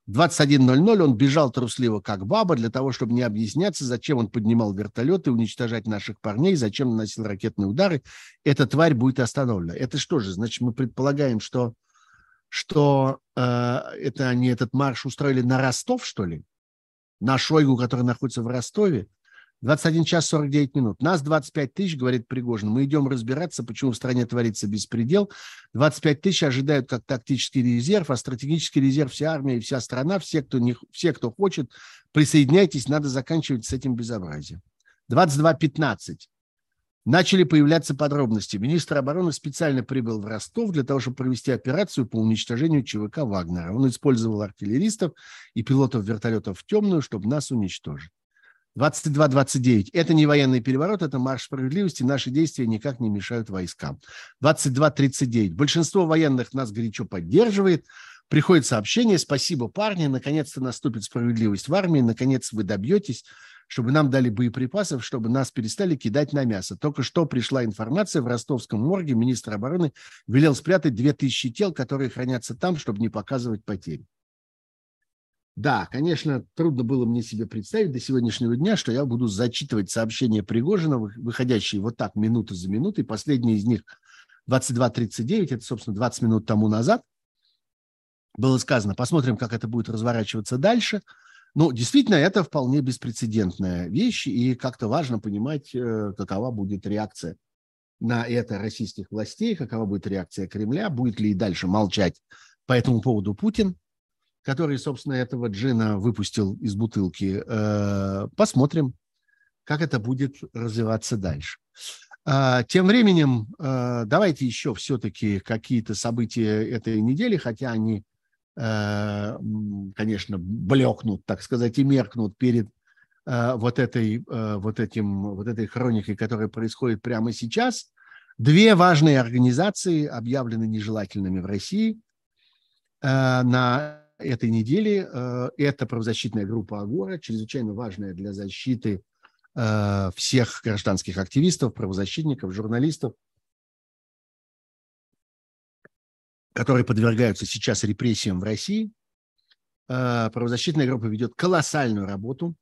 В 21.00 он бежал трусливо, как баба, для того, чтобы не объясняться, зачем он поднимал вертолеты, уничтожать наших парней, зачем наносил ракетные удары. Эта тварь будет остановлена. Это что же? Значит, мы предполагаем, что, что э, это они этот марш устроили на Ростов, что ли? На Шойгу, который находится в Ростове? 21 час 49 минут. Нас 25 тысяч, говорит Пригожин. Мы идем разбираться, почему в стране творится беспредел. 25 тысяч ожидают как тактический резерв, а стратегический резерв вся армия и вся страна, все, кто, не, все, кто хочет, присоединяйтесь, надо заканчивать с этим безобразием. 22.15. Начали появляться подробности. Министр обороны специально прибыл в Ростов для того, чтобы провести операцию по уничтожению ЧВК Вагнера. Он использовал артиллеристов и пилотов вертолетов в темную, чтобы нас уничтожить. 22-29. Это не военный переворот, это марш справедливости. Наши действия никак не мешают войскам. 22-39. Большинство военных нас горячо поддерживает. Приходит сообщение, спасибо, парни, наконец-то наступит справедливость в армии, наконец вы добьетесь, чтобы нам дали боеприпасов, чтобы нас перестали кидать на мясо. Только что пришла информация в ростовском морге, министр обороны велел спрятать 2000 тел, которые хранятся там, чтобы не показывать потери. Да, конечно, трудно было мне себе представить до сегодняшнего дня, что я буду зачитывать сообщения Пригожина, выходящие вот так минуту за минутой. Последний из них 22.39, это, собственно, 20 минут тому назад было сказано. Посмотрим, как это будет разворачиваться дальше. Ну, действительно, это вполне беспрецедентная вещь, и как-то важно понимать, э, какова будет реакция на это российских властей, какова будет реакция Кремля, будет ли и дальше молчать по этому поводу Путин, который, собственно, этого джина выпустил из бутылки. Э, посмотрим, как это будет развиваться дальше. А, тем временем, э, давайте еще все-таки какие-то события этой недели, хотя они Э, конечно, блекнут, так сказать, и меркнут перед вот этой, вот этим, вот этой хроникой, которая происходит прямо сейчас. Две важные организации объявлены нежелательными в России на этой неделе. Это правозащитная группа «Агора», чрезвычайно важная для защиты всех гражданских активистов, правозащитников, журналистов – которые подвергаются сейчас репрессиям в России. Э, правозащитная группа ведет колоссальную работу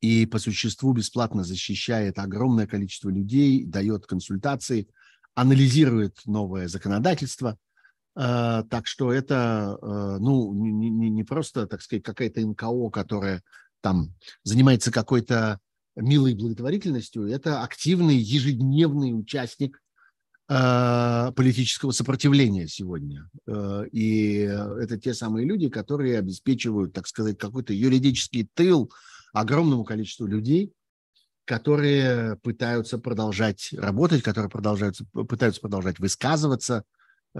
и по существу бесплатно защищает огромное количество людей, дает консультации, анализирует новое законодательство. Э, так что это э, ну, не, не, не просто, так сказать, какая-то НКО, которая там занимается какой-то милой благотворительностью, это активный ежедневный участник Э, политического сопротивления сегодня. И это те самые люди, которые обеспечивают, так сказать, какой-то юридический тыл огромному количеству людей, которые пытаются продолжать работать, которые продолжаются, пытаются продолжать высказываться,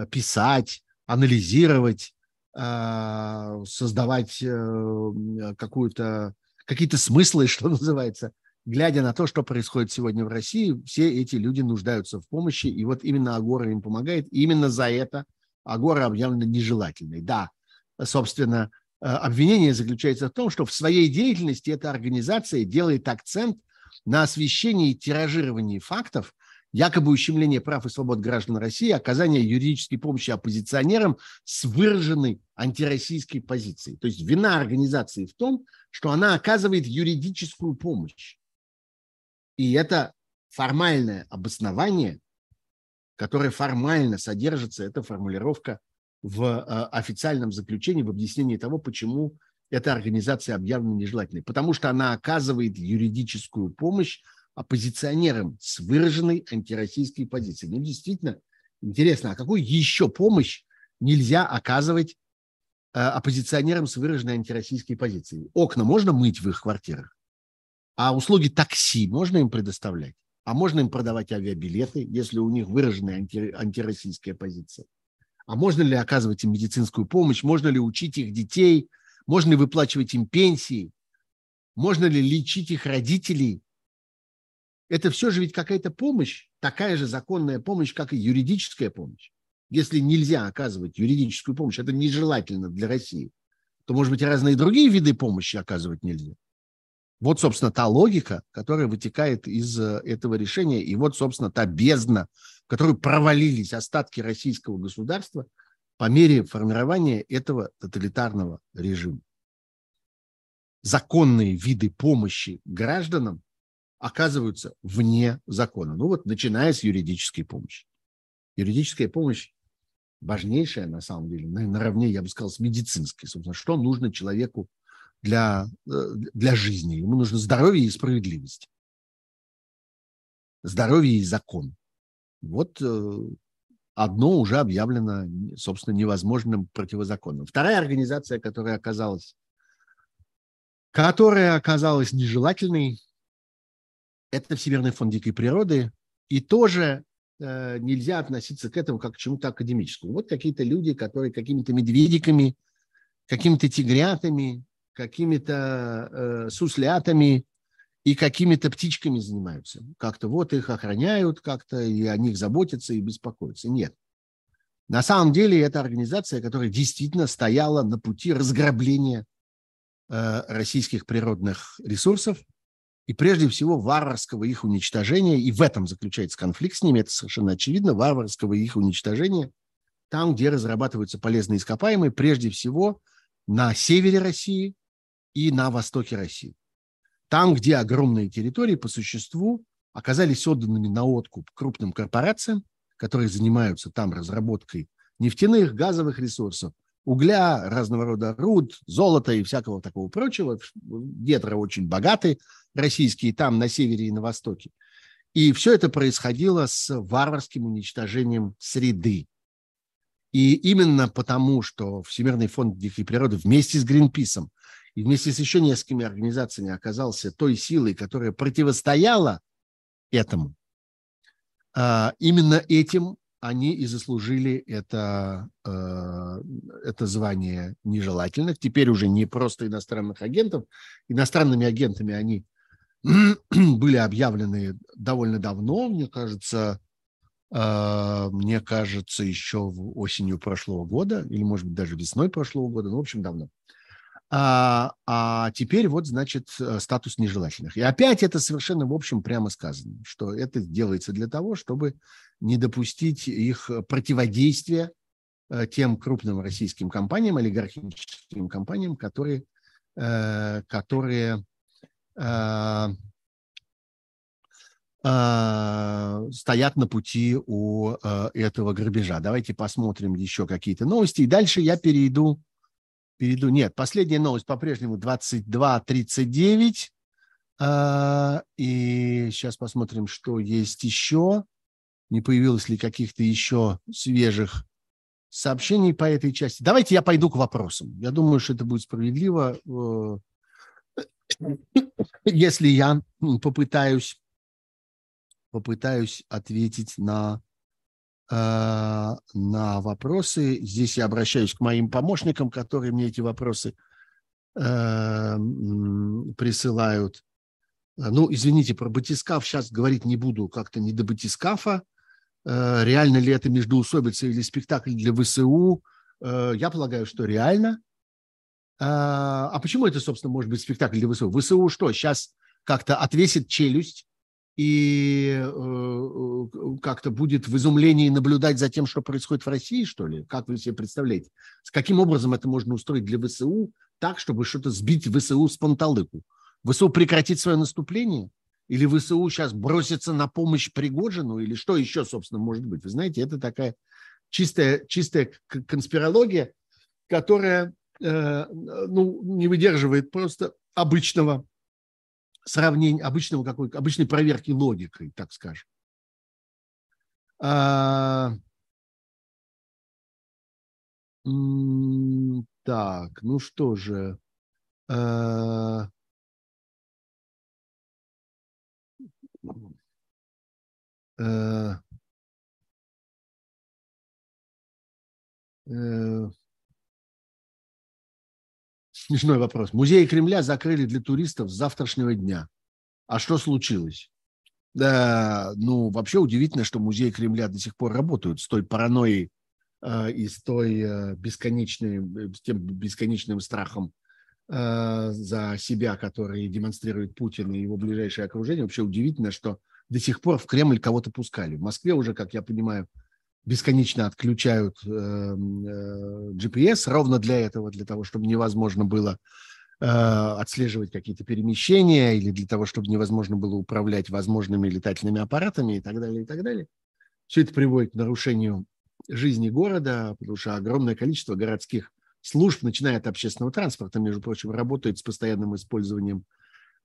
писать, анализировать, создавать какую-то, какие-то смыслы, что называется, глядя на то, что происходит сегодня в России, все эти люди нуждаются в помощи, и вот именно Агора им помогает. И именно за это Агора объявлена нежелательной. Да, собственно, э, обвинение заключается в том, что в своей деятельности эта организация делает акцент на освещении и тиражировании фактов, якобы ущемление прав и свобод граждан России, оказание юридической помощи оппозиционерам с выраженной антироссийской позицией. То есть вина организации в том, что она оказывает юридическую помощь. И это формальное обоснование, которое формально содержится, эта формулировка в э, официальном заключении, в объяснении того, почему эта организация объявлена нежелательной. Потому что она оказывает юридическую помощь оппозиционерам с выраженной антироссийской позицией. Ну, действительно, интересно, а какую еще помощь нельзя оказывать э, оппозиционерам с выраженной антироссийской позицией? Окна можно мыть в их квартирах? А услуги такси можно им предоставлять? А можно им продавать авиабилеты, если у них выраженная анти, антироссийская позиция? А можно ли оказывать им медицинскую помощь? Можно ли учить их детей? Можно ли выплачивать им пенсии? Можно ли лечить их родителей? Это все же ведь какая-то помощь, такая же законная помощь, как и юридическая помощь. Если нельзя оказывать юридическую помощь, это нежелательно для России, то, может быть, разные другие виды помощи оказывать нельзя. Вот, собственно, та логика, которая вытекает из э, этого решения, и вот, собственно, та бездна, в которую провалились остатки российского государства по мере формирования этого тоталитарного режима. Законные виды помощи гражданам оказываются вне закона. Ну вот, начиная с юридической помощи. Юридическая помощь важнейшая, на самом деле, наравне, я бы сказал, с медицинской. Собственно, что нужно человеку для, э, для жизни. Ему нужно здоровье и справедливость. Здоровье и закон. Вот э, одно уже объявлено, собственно, невозможным противозаконным. Вторая организация, которая оказалась, которая оказалась нежелательной, это Всемирный фонд дикой природы. И тоже э, нельзя относиться к этому как к чему-то академическому. Вот какие-то люди, которые какими-то медведиками, какими-то тигрятами, какими-то э, суслятами и какими-то птичками занимаются. Как-то вот их охраняют, как-то и о них заботятся и беспокоятся. Нет. На самом деле это организация, которая действительно стояла на пути разграбления э, российских природных ресурсов и прежде всего варварского их уничтожения, и в этом заключается конфликт с ними, это совершенно очевидно, варварского их уничтожения, там, где разрабатываются полезные ископаемые, прежде всего на севере России и на востоке России. Там, где огромные территории по существу оказались отданными на откуп крупным корпорациям, которые занимаются там разработкой нефтяных, газовых ресурсов, угля, разного рода руд, золота и всякого такого прочего. Гетро очень богатые, российские там на севере и на востоке. И все это происходило с варварским уничтожением среды. И именно потому, что Всемирный фонд дикой природы вместе с Гринписом и вместе с еще несколькими организациями оказался той силой, которая противостояла этому, а, именно этим они и заслужили это, э, это звание нежелательных. Теперь уже не просто иностранных агентов. Иностранными агентами они были объявлены довольно давно, мне кажется, э, мне кажется, еще осенью прошлого года, или, может быть, даже весной прошлого года, ну, в общем, давно. А, а теперь вот, значит, э, статус нежелательных. И опять это совершенно, в общем, прямо сказано, что это делается для того, чтобы не допустить их противодействия э, тем крупным российским компаниям, олигархическим компаниям, которые, э, которые стоят на пути у этого грабежа. Давайте посмотрим еще какие-то новости. И дальше я перейду перейду. Нет, последняя новость по-прежнему 22.39. А, и сейчас посмотрим, что есть еще. Не появилось ли каких-то еще свежих сообщений по этой части. Давайте я пойду к вопросам. Я думаю, что это будет справедливо, э, если я попытаюсь, попытаюсь ответить на на вопросы. Здесь я обращаюсь к моим помощникам, которые мне эти вопросы э, присылают. Ну, извините, про батискаф сейчас говорить не буду, как-то не до батискафа. Э, реально ли это междуусобица или спектакль для ВСУ? Я полагаю, что реально. А почему это, собственно, может быть спектакль для ВСУ? ВСУ что, сейчас как-то отвесит челюсть и э, э, как-то будет в изумлении наблюдать за тем, что происходит в России, что ли? Как вы себе представляете? С каким образом это можно устроить для ВСУ так, чтобы что-то сбить ВСУ с панталыку? ВСУ прекратит свое наступление? Или ВСУ сейчас бросится на помощь Пригожину? Или что еще, собственно, может быть? Вы знаете, это такая чистая, чистая конспирология, которая э, ну, не выдерживает просто обычного сравнения, обычного какой, обычной проверки логикой, так скажем. А, так, ну что же. А, а, а, Смешной вопрос. Музей Кремля закрыли для туристов с завтрашнего дня. А что случилось? Да, ну, вообще удивительно, что музеи Кремля до сих пор работают с той паранойей э, и с той э, бесконечной, с тем бесконечным страхом э, за себя, который демонстрирует Путин и его ближайшее окружение. Вообще удивительно, что до сих пор в Кремль кого-то пускали. В Москве уже, как я понимаю, бесконечно отключают э, э, GPS ровно для этого, для того, чтобы невозможно было э, отслеживать какие-то перемещения или для того, чтобы невозможно было управлять возможными летательными аппаратами и так далее, и так далее. Все это приводит к нарушению жизни города, потому что огромное количество городских служб, начиная от общественного транспорта, между прочим, работает с постоянным использованием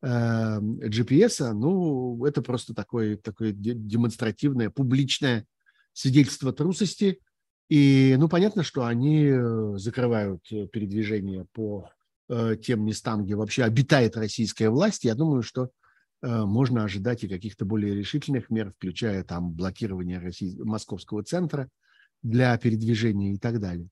GPS. Ну, это просто такое, такое демонстративное, публичное свидетельство трусости. И, ну, понятно, что они э, закрывают э, передвижение по э, тем местам, где вообще обитает российская власть. Я думаю, что можно ожидать и каких-то более решительных мер, включая там блокирование России, московского центра для передвижения и так далее.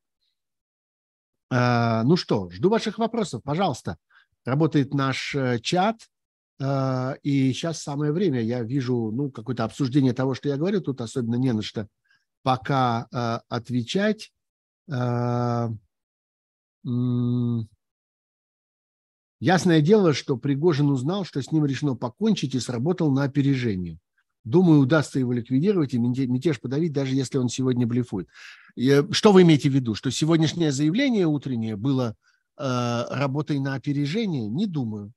Ну что, жду ваших вопросов, пожалуйста. Работает наш чат, а, и сейчас самое время. Я вижу ну, какое-то обсуждение того, что я говорю. Тут особенно не на что пока а, отвечать. А, Ясное дело, что Пригожин узнал, что с ним решено покончить и сработал на опережение. Думаю, удастся его ликвидировать и мятеж подавить, даже если он сегодня блефует. Э, что вы имеете в виду? Что сегодняшнее заявление утреннее было работой на опережение? Не думаю.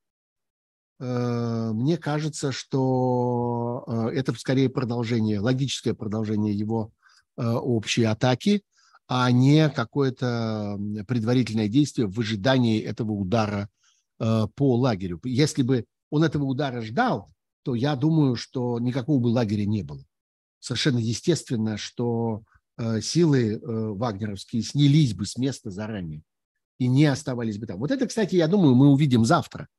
Э, мне кажется, что э, это скорее продолжение, логическое продолжение его э, общей атаки, а не какое-то предварительное действие в ожидании этого удара по лагерю. Если бы он этого удара ждал, то я думаю, что никакого бы лагеря не было. Совершенно естественно, что силы вагнеровские снялись бы с места заранее и не оставались бы там. Вот это, кстати, я думаю, мы увидим завтра –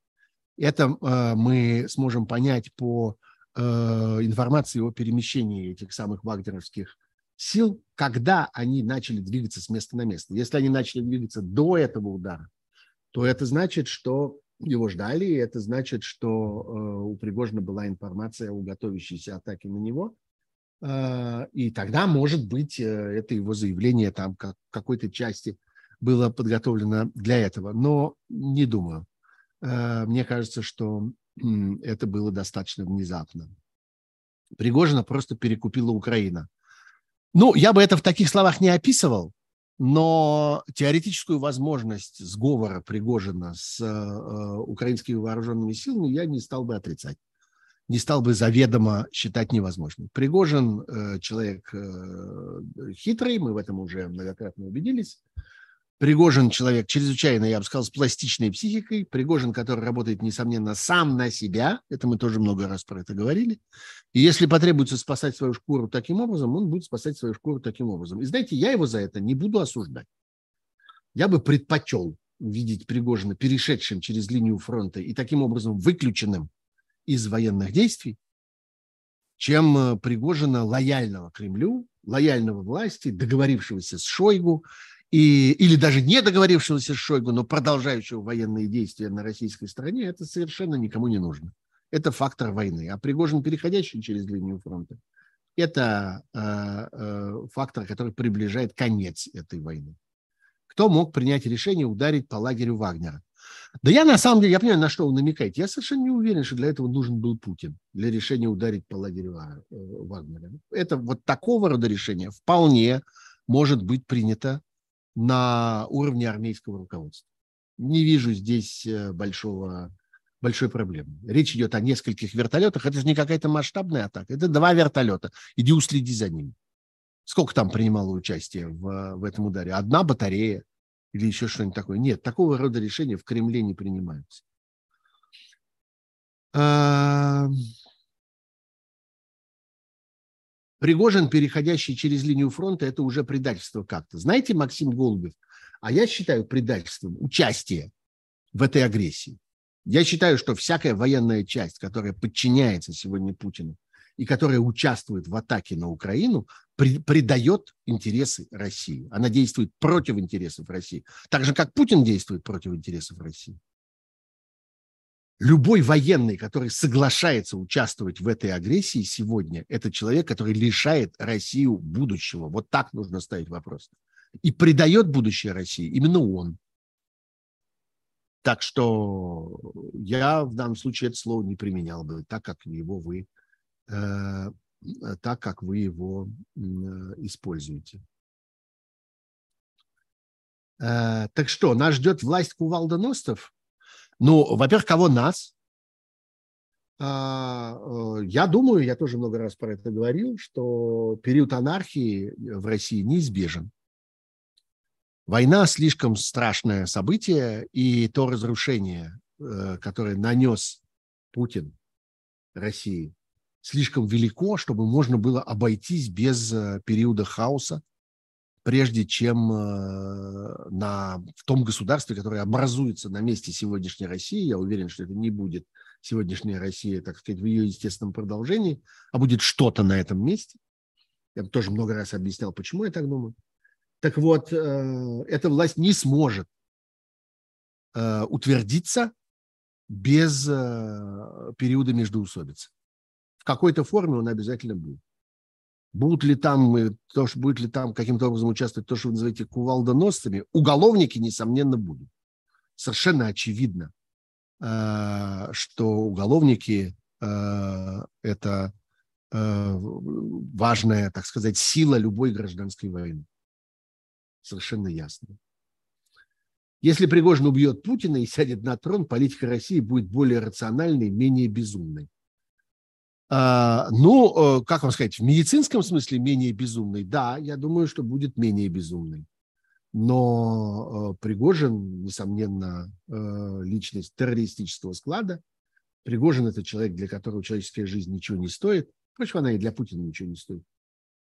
это э, мы сможем понять по э, информации о перемещении этих самых вагнеровских сил, когда они начали двигаться с места на место. Если они начали двигаться до этого удара, то это значит, что его ждали, и это значит, что э, у Пригожина была информация о готовящейся атаке на него. И тогда, может быть, это его заявление там как какой-то части было подготовлено для этого. Но не думаю. Э, мне кажется, что это было достаточно внезапно. Пригожина просто перекупила Украина. Ну, я бы это в таких словах не описывал, но теоретическую возможность сговора Пригожина с э, украинскими вооруженными силами я не стал бы отрицать. Не стал бы заведомо считать невозможным. Пригожин э, человек э, хитрый, мы в этом уже многократно убедились. Пригожин человек чрезвычайно, я бы сказал, с пластичной психикой. Пригожин, который работает, несомненно, сам на себя. Это мы тоже много раз про это говорили. И если потребуется спасать свою шкуру таким образом, он будет спасать свою шкуру таким образом. И знаете, я его за это не буду осуждать. Я бы предпочел видеть Пригожина перешедшим через линию фронта и таким образом выключенным из военных действий, чем э, Пригожина лояльного Кремлю, лояльного власти, договорившегося с Шойгу и, или даже не договорившегося с Шойгу, но продолжающего военные действия на российской стороне, это совершенно никому не нужно. Это фактор войны. А Пригожин, переходящий через линию фронта, это э, э, фактор, который приближает конец этой войны. Кто мог принять решение ударить по лагерю Вагнера? Да я на самом деле, я понимаю, на что вы намекаете. Я совершенно не уверен, что для этого нужен был Путин, для решения ударить по лагерю э, Вагнера. Это вот такого рода решение вполне может быть принято на уровне армейского руководства. Не вижу здесь э, большого, большой проблемы. Речь идет о нескольких вертолетах. Это же не какая-то масштабная атака. Это два вертолета. Иди уследи за ними. Сколько там принимало участие в, в этом ударе? Одна батарея или еще что-нибудь такое? Нет, такого рода решения в Кремле не принимаются. Пригожин, переходящий через линию фронта, это уже предательство как-то. Знаете, Максим Голубев, а я считаю предательством участие в этой агрессии. Я считаю, что всякая военная часть, которая подчиняется сегодня Путину и которая участвует в атаке на Украину, предает интересы России. Она действует против интересов России. Так же, как Путин действует против интересов России любой военный, который соглашается участвовать в этой агрессии сегодня, это человек, который лишает Россию будущего. Вот так нужно ставить вопрос. И предает будущее России именно он. Так что я в данном случае это слово не применял бы, так как его вы, э, так как вы его э, используете. Э, так что, нас ждет власть кувалда Ностов? Ну, во-первых, кого нас? А, э, я думаю, я тоже много раз про это говорил, что период анархии в России неизбежен. Война слишком страшное событие, и то разрушение, э, которое нанес Путин России, слишком велико, чтобы можно было обойтись без э, периода хаоса, прежде чем э, на, в том государстве, которое образуется на месте сегодняшней России, я уверен, что это не будет сегодняшняя Россия, так сказать, в ее естественном продолжении, а будет что-то на этом месте. Я тоже много раз объяснял, почему я так думаю. Так вот, э, эта власть не сможет э, утвердиться без периода междоусобицы. В какой-то форме он обязательно будет. Будут ли там, то, что будет ли там каким-то образом участвовать то, что вы называете кувалдоносцами, уголовники, несомненно, будут. Совершенно очевидно, что уголовники – это важная, так сказать, сила любой гражданской войны. Совершенно ясно. Если Пригожин убьет Путина и сядет на трон, политика России будет более рациональной, менее безумной. А, ну, э, как вам сказать, в медицинском смысле менее безумной? Да, я думаю, что будет менее безумной. Но э, Пригожин, несомненно, э, личность террористического склада. Пригожин – это человек, для которого человеческая жизнь ничего не стоит. Впрочем, она и для Путина ничего не стоит.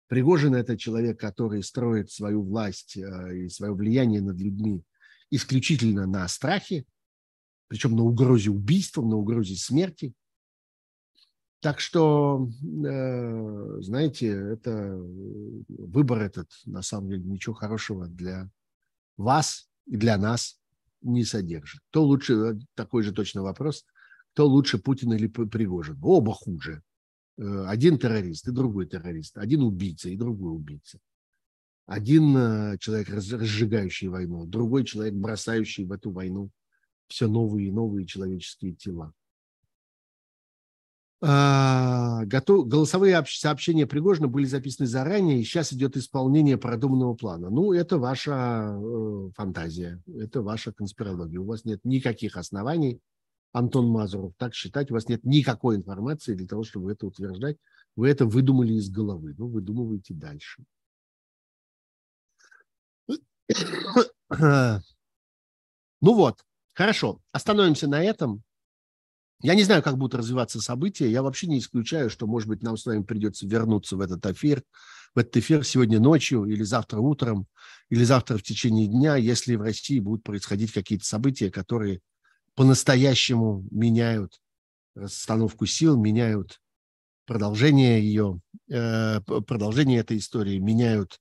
Пригожин – это человек, который строит свою власть и свое влияние над людьми исключительно на страхе, причем на угрозе убийства, на угрозе смерти. Так что, э, знаете, это выбор этот, на самом деле, ничего хорошего для вас и для нас не содержит. Кто лучше, э, такой же точно вопрос, кто лучше, Путин или Пригожин? Оба хуже. Э, один террорист и другой террорист. Один убийца и другой убийца. Один человек, разжигающий войну, другой человек, бросающий в эту войну все новые и новые человеческие тела. А, готов, голосовые сообщения Пригожина были записаны заранее, и сейчас идет исполнение продуманного плана. Ну, это ваша э, фантазия, это ваша конспирология. У вас нет никаких оснований, Антон Мазуров, так считать. У вас нет никакой информации для того, чтобы это утверждать. Вы это выдумали из головы. Ну, выдумывайте дальше. Ну вот, хорошо, остановимся на этом. Я не знаю, как будут развиваться события. Я вообще не исключаю, что, может быть, нам с вами придется вернуться в этот эфир, в этот эфир сегодня ночью или завтра утром, или завтра в течение дня, если в России будут происходить какие-то события, которые по-настоящему меняют расстановку сил, меняют продолжение ее, э, продолжение этой истории, меняют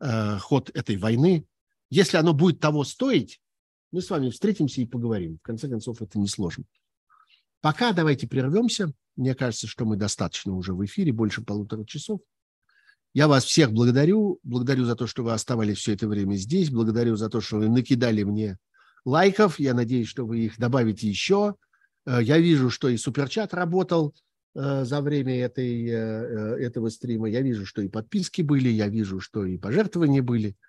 э, ход этой войны. Если оно будет того стоить, мы с вами встретимся и поговорим. В конце концов, это несложно. Пока давайте прервемся. Мне кажется, что мы достаточно уже в эфире, больше полутора часов. Я вас всех благодарю. Благодарю за то, что вы оставались все это время здесь. Благодарю за то, что вы накидали мне лайков. Я надеюсь, что вы их добавите еще. Э, я вижу, что и суперчат работал э, за время этой, э, этого стрима. Я вижу, что и подписки были, я вижу, что и пожертвования были –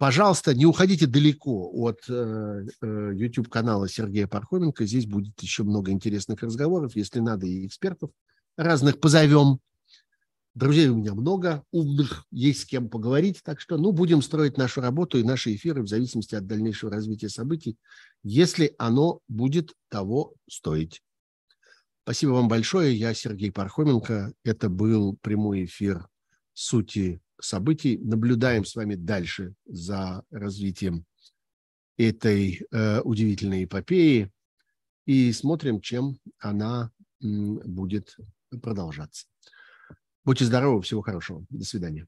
Пожалуйста, не уходите далеко от э, э, YouTube-канала Сергея Пархоменко. Здесь будет еще много интересных разговоров. Если надо, и экспертов разных позовем. Друзей у меня много, умных, есть с кем поговорить. Так что, ну, будем строить нашу работу и наши эфиры в зависимости от дальнейшего развития событий, если оно будет того стоить. Спасибо вам большое. Я Сергей Пархоменко. Это был прямой эфир сути событий. Наблюдаем с вами дальше за развитием этой э, удивительной эпопеи и смотрим, чем она м, будет продолжаться. Будьте здоровы, всего хорошего. До свидания.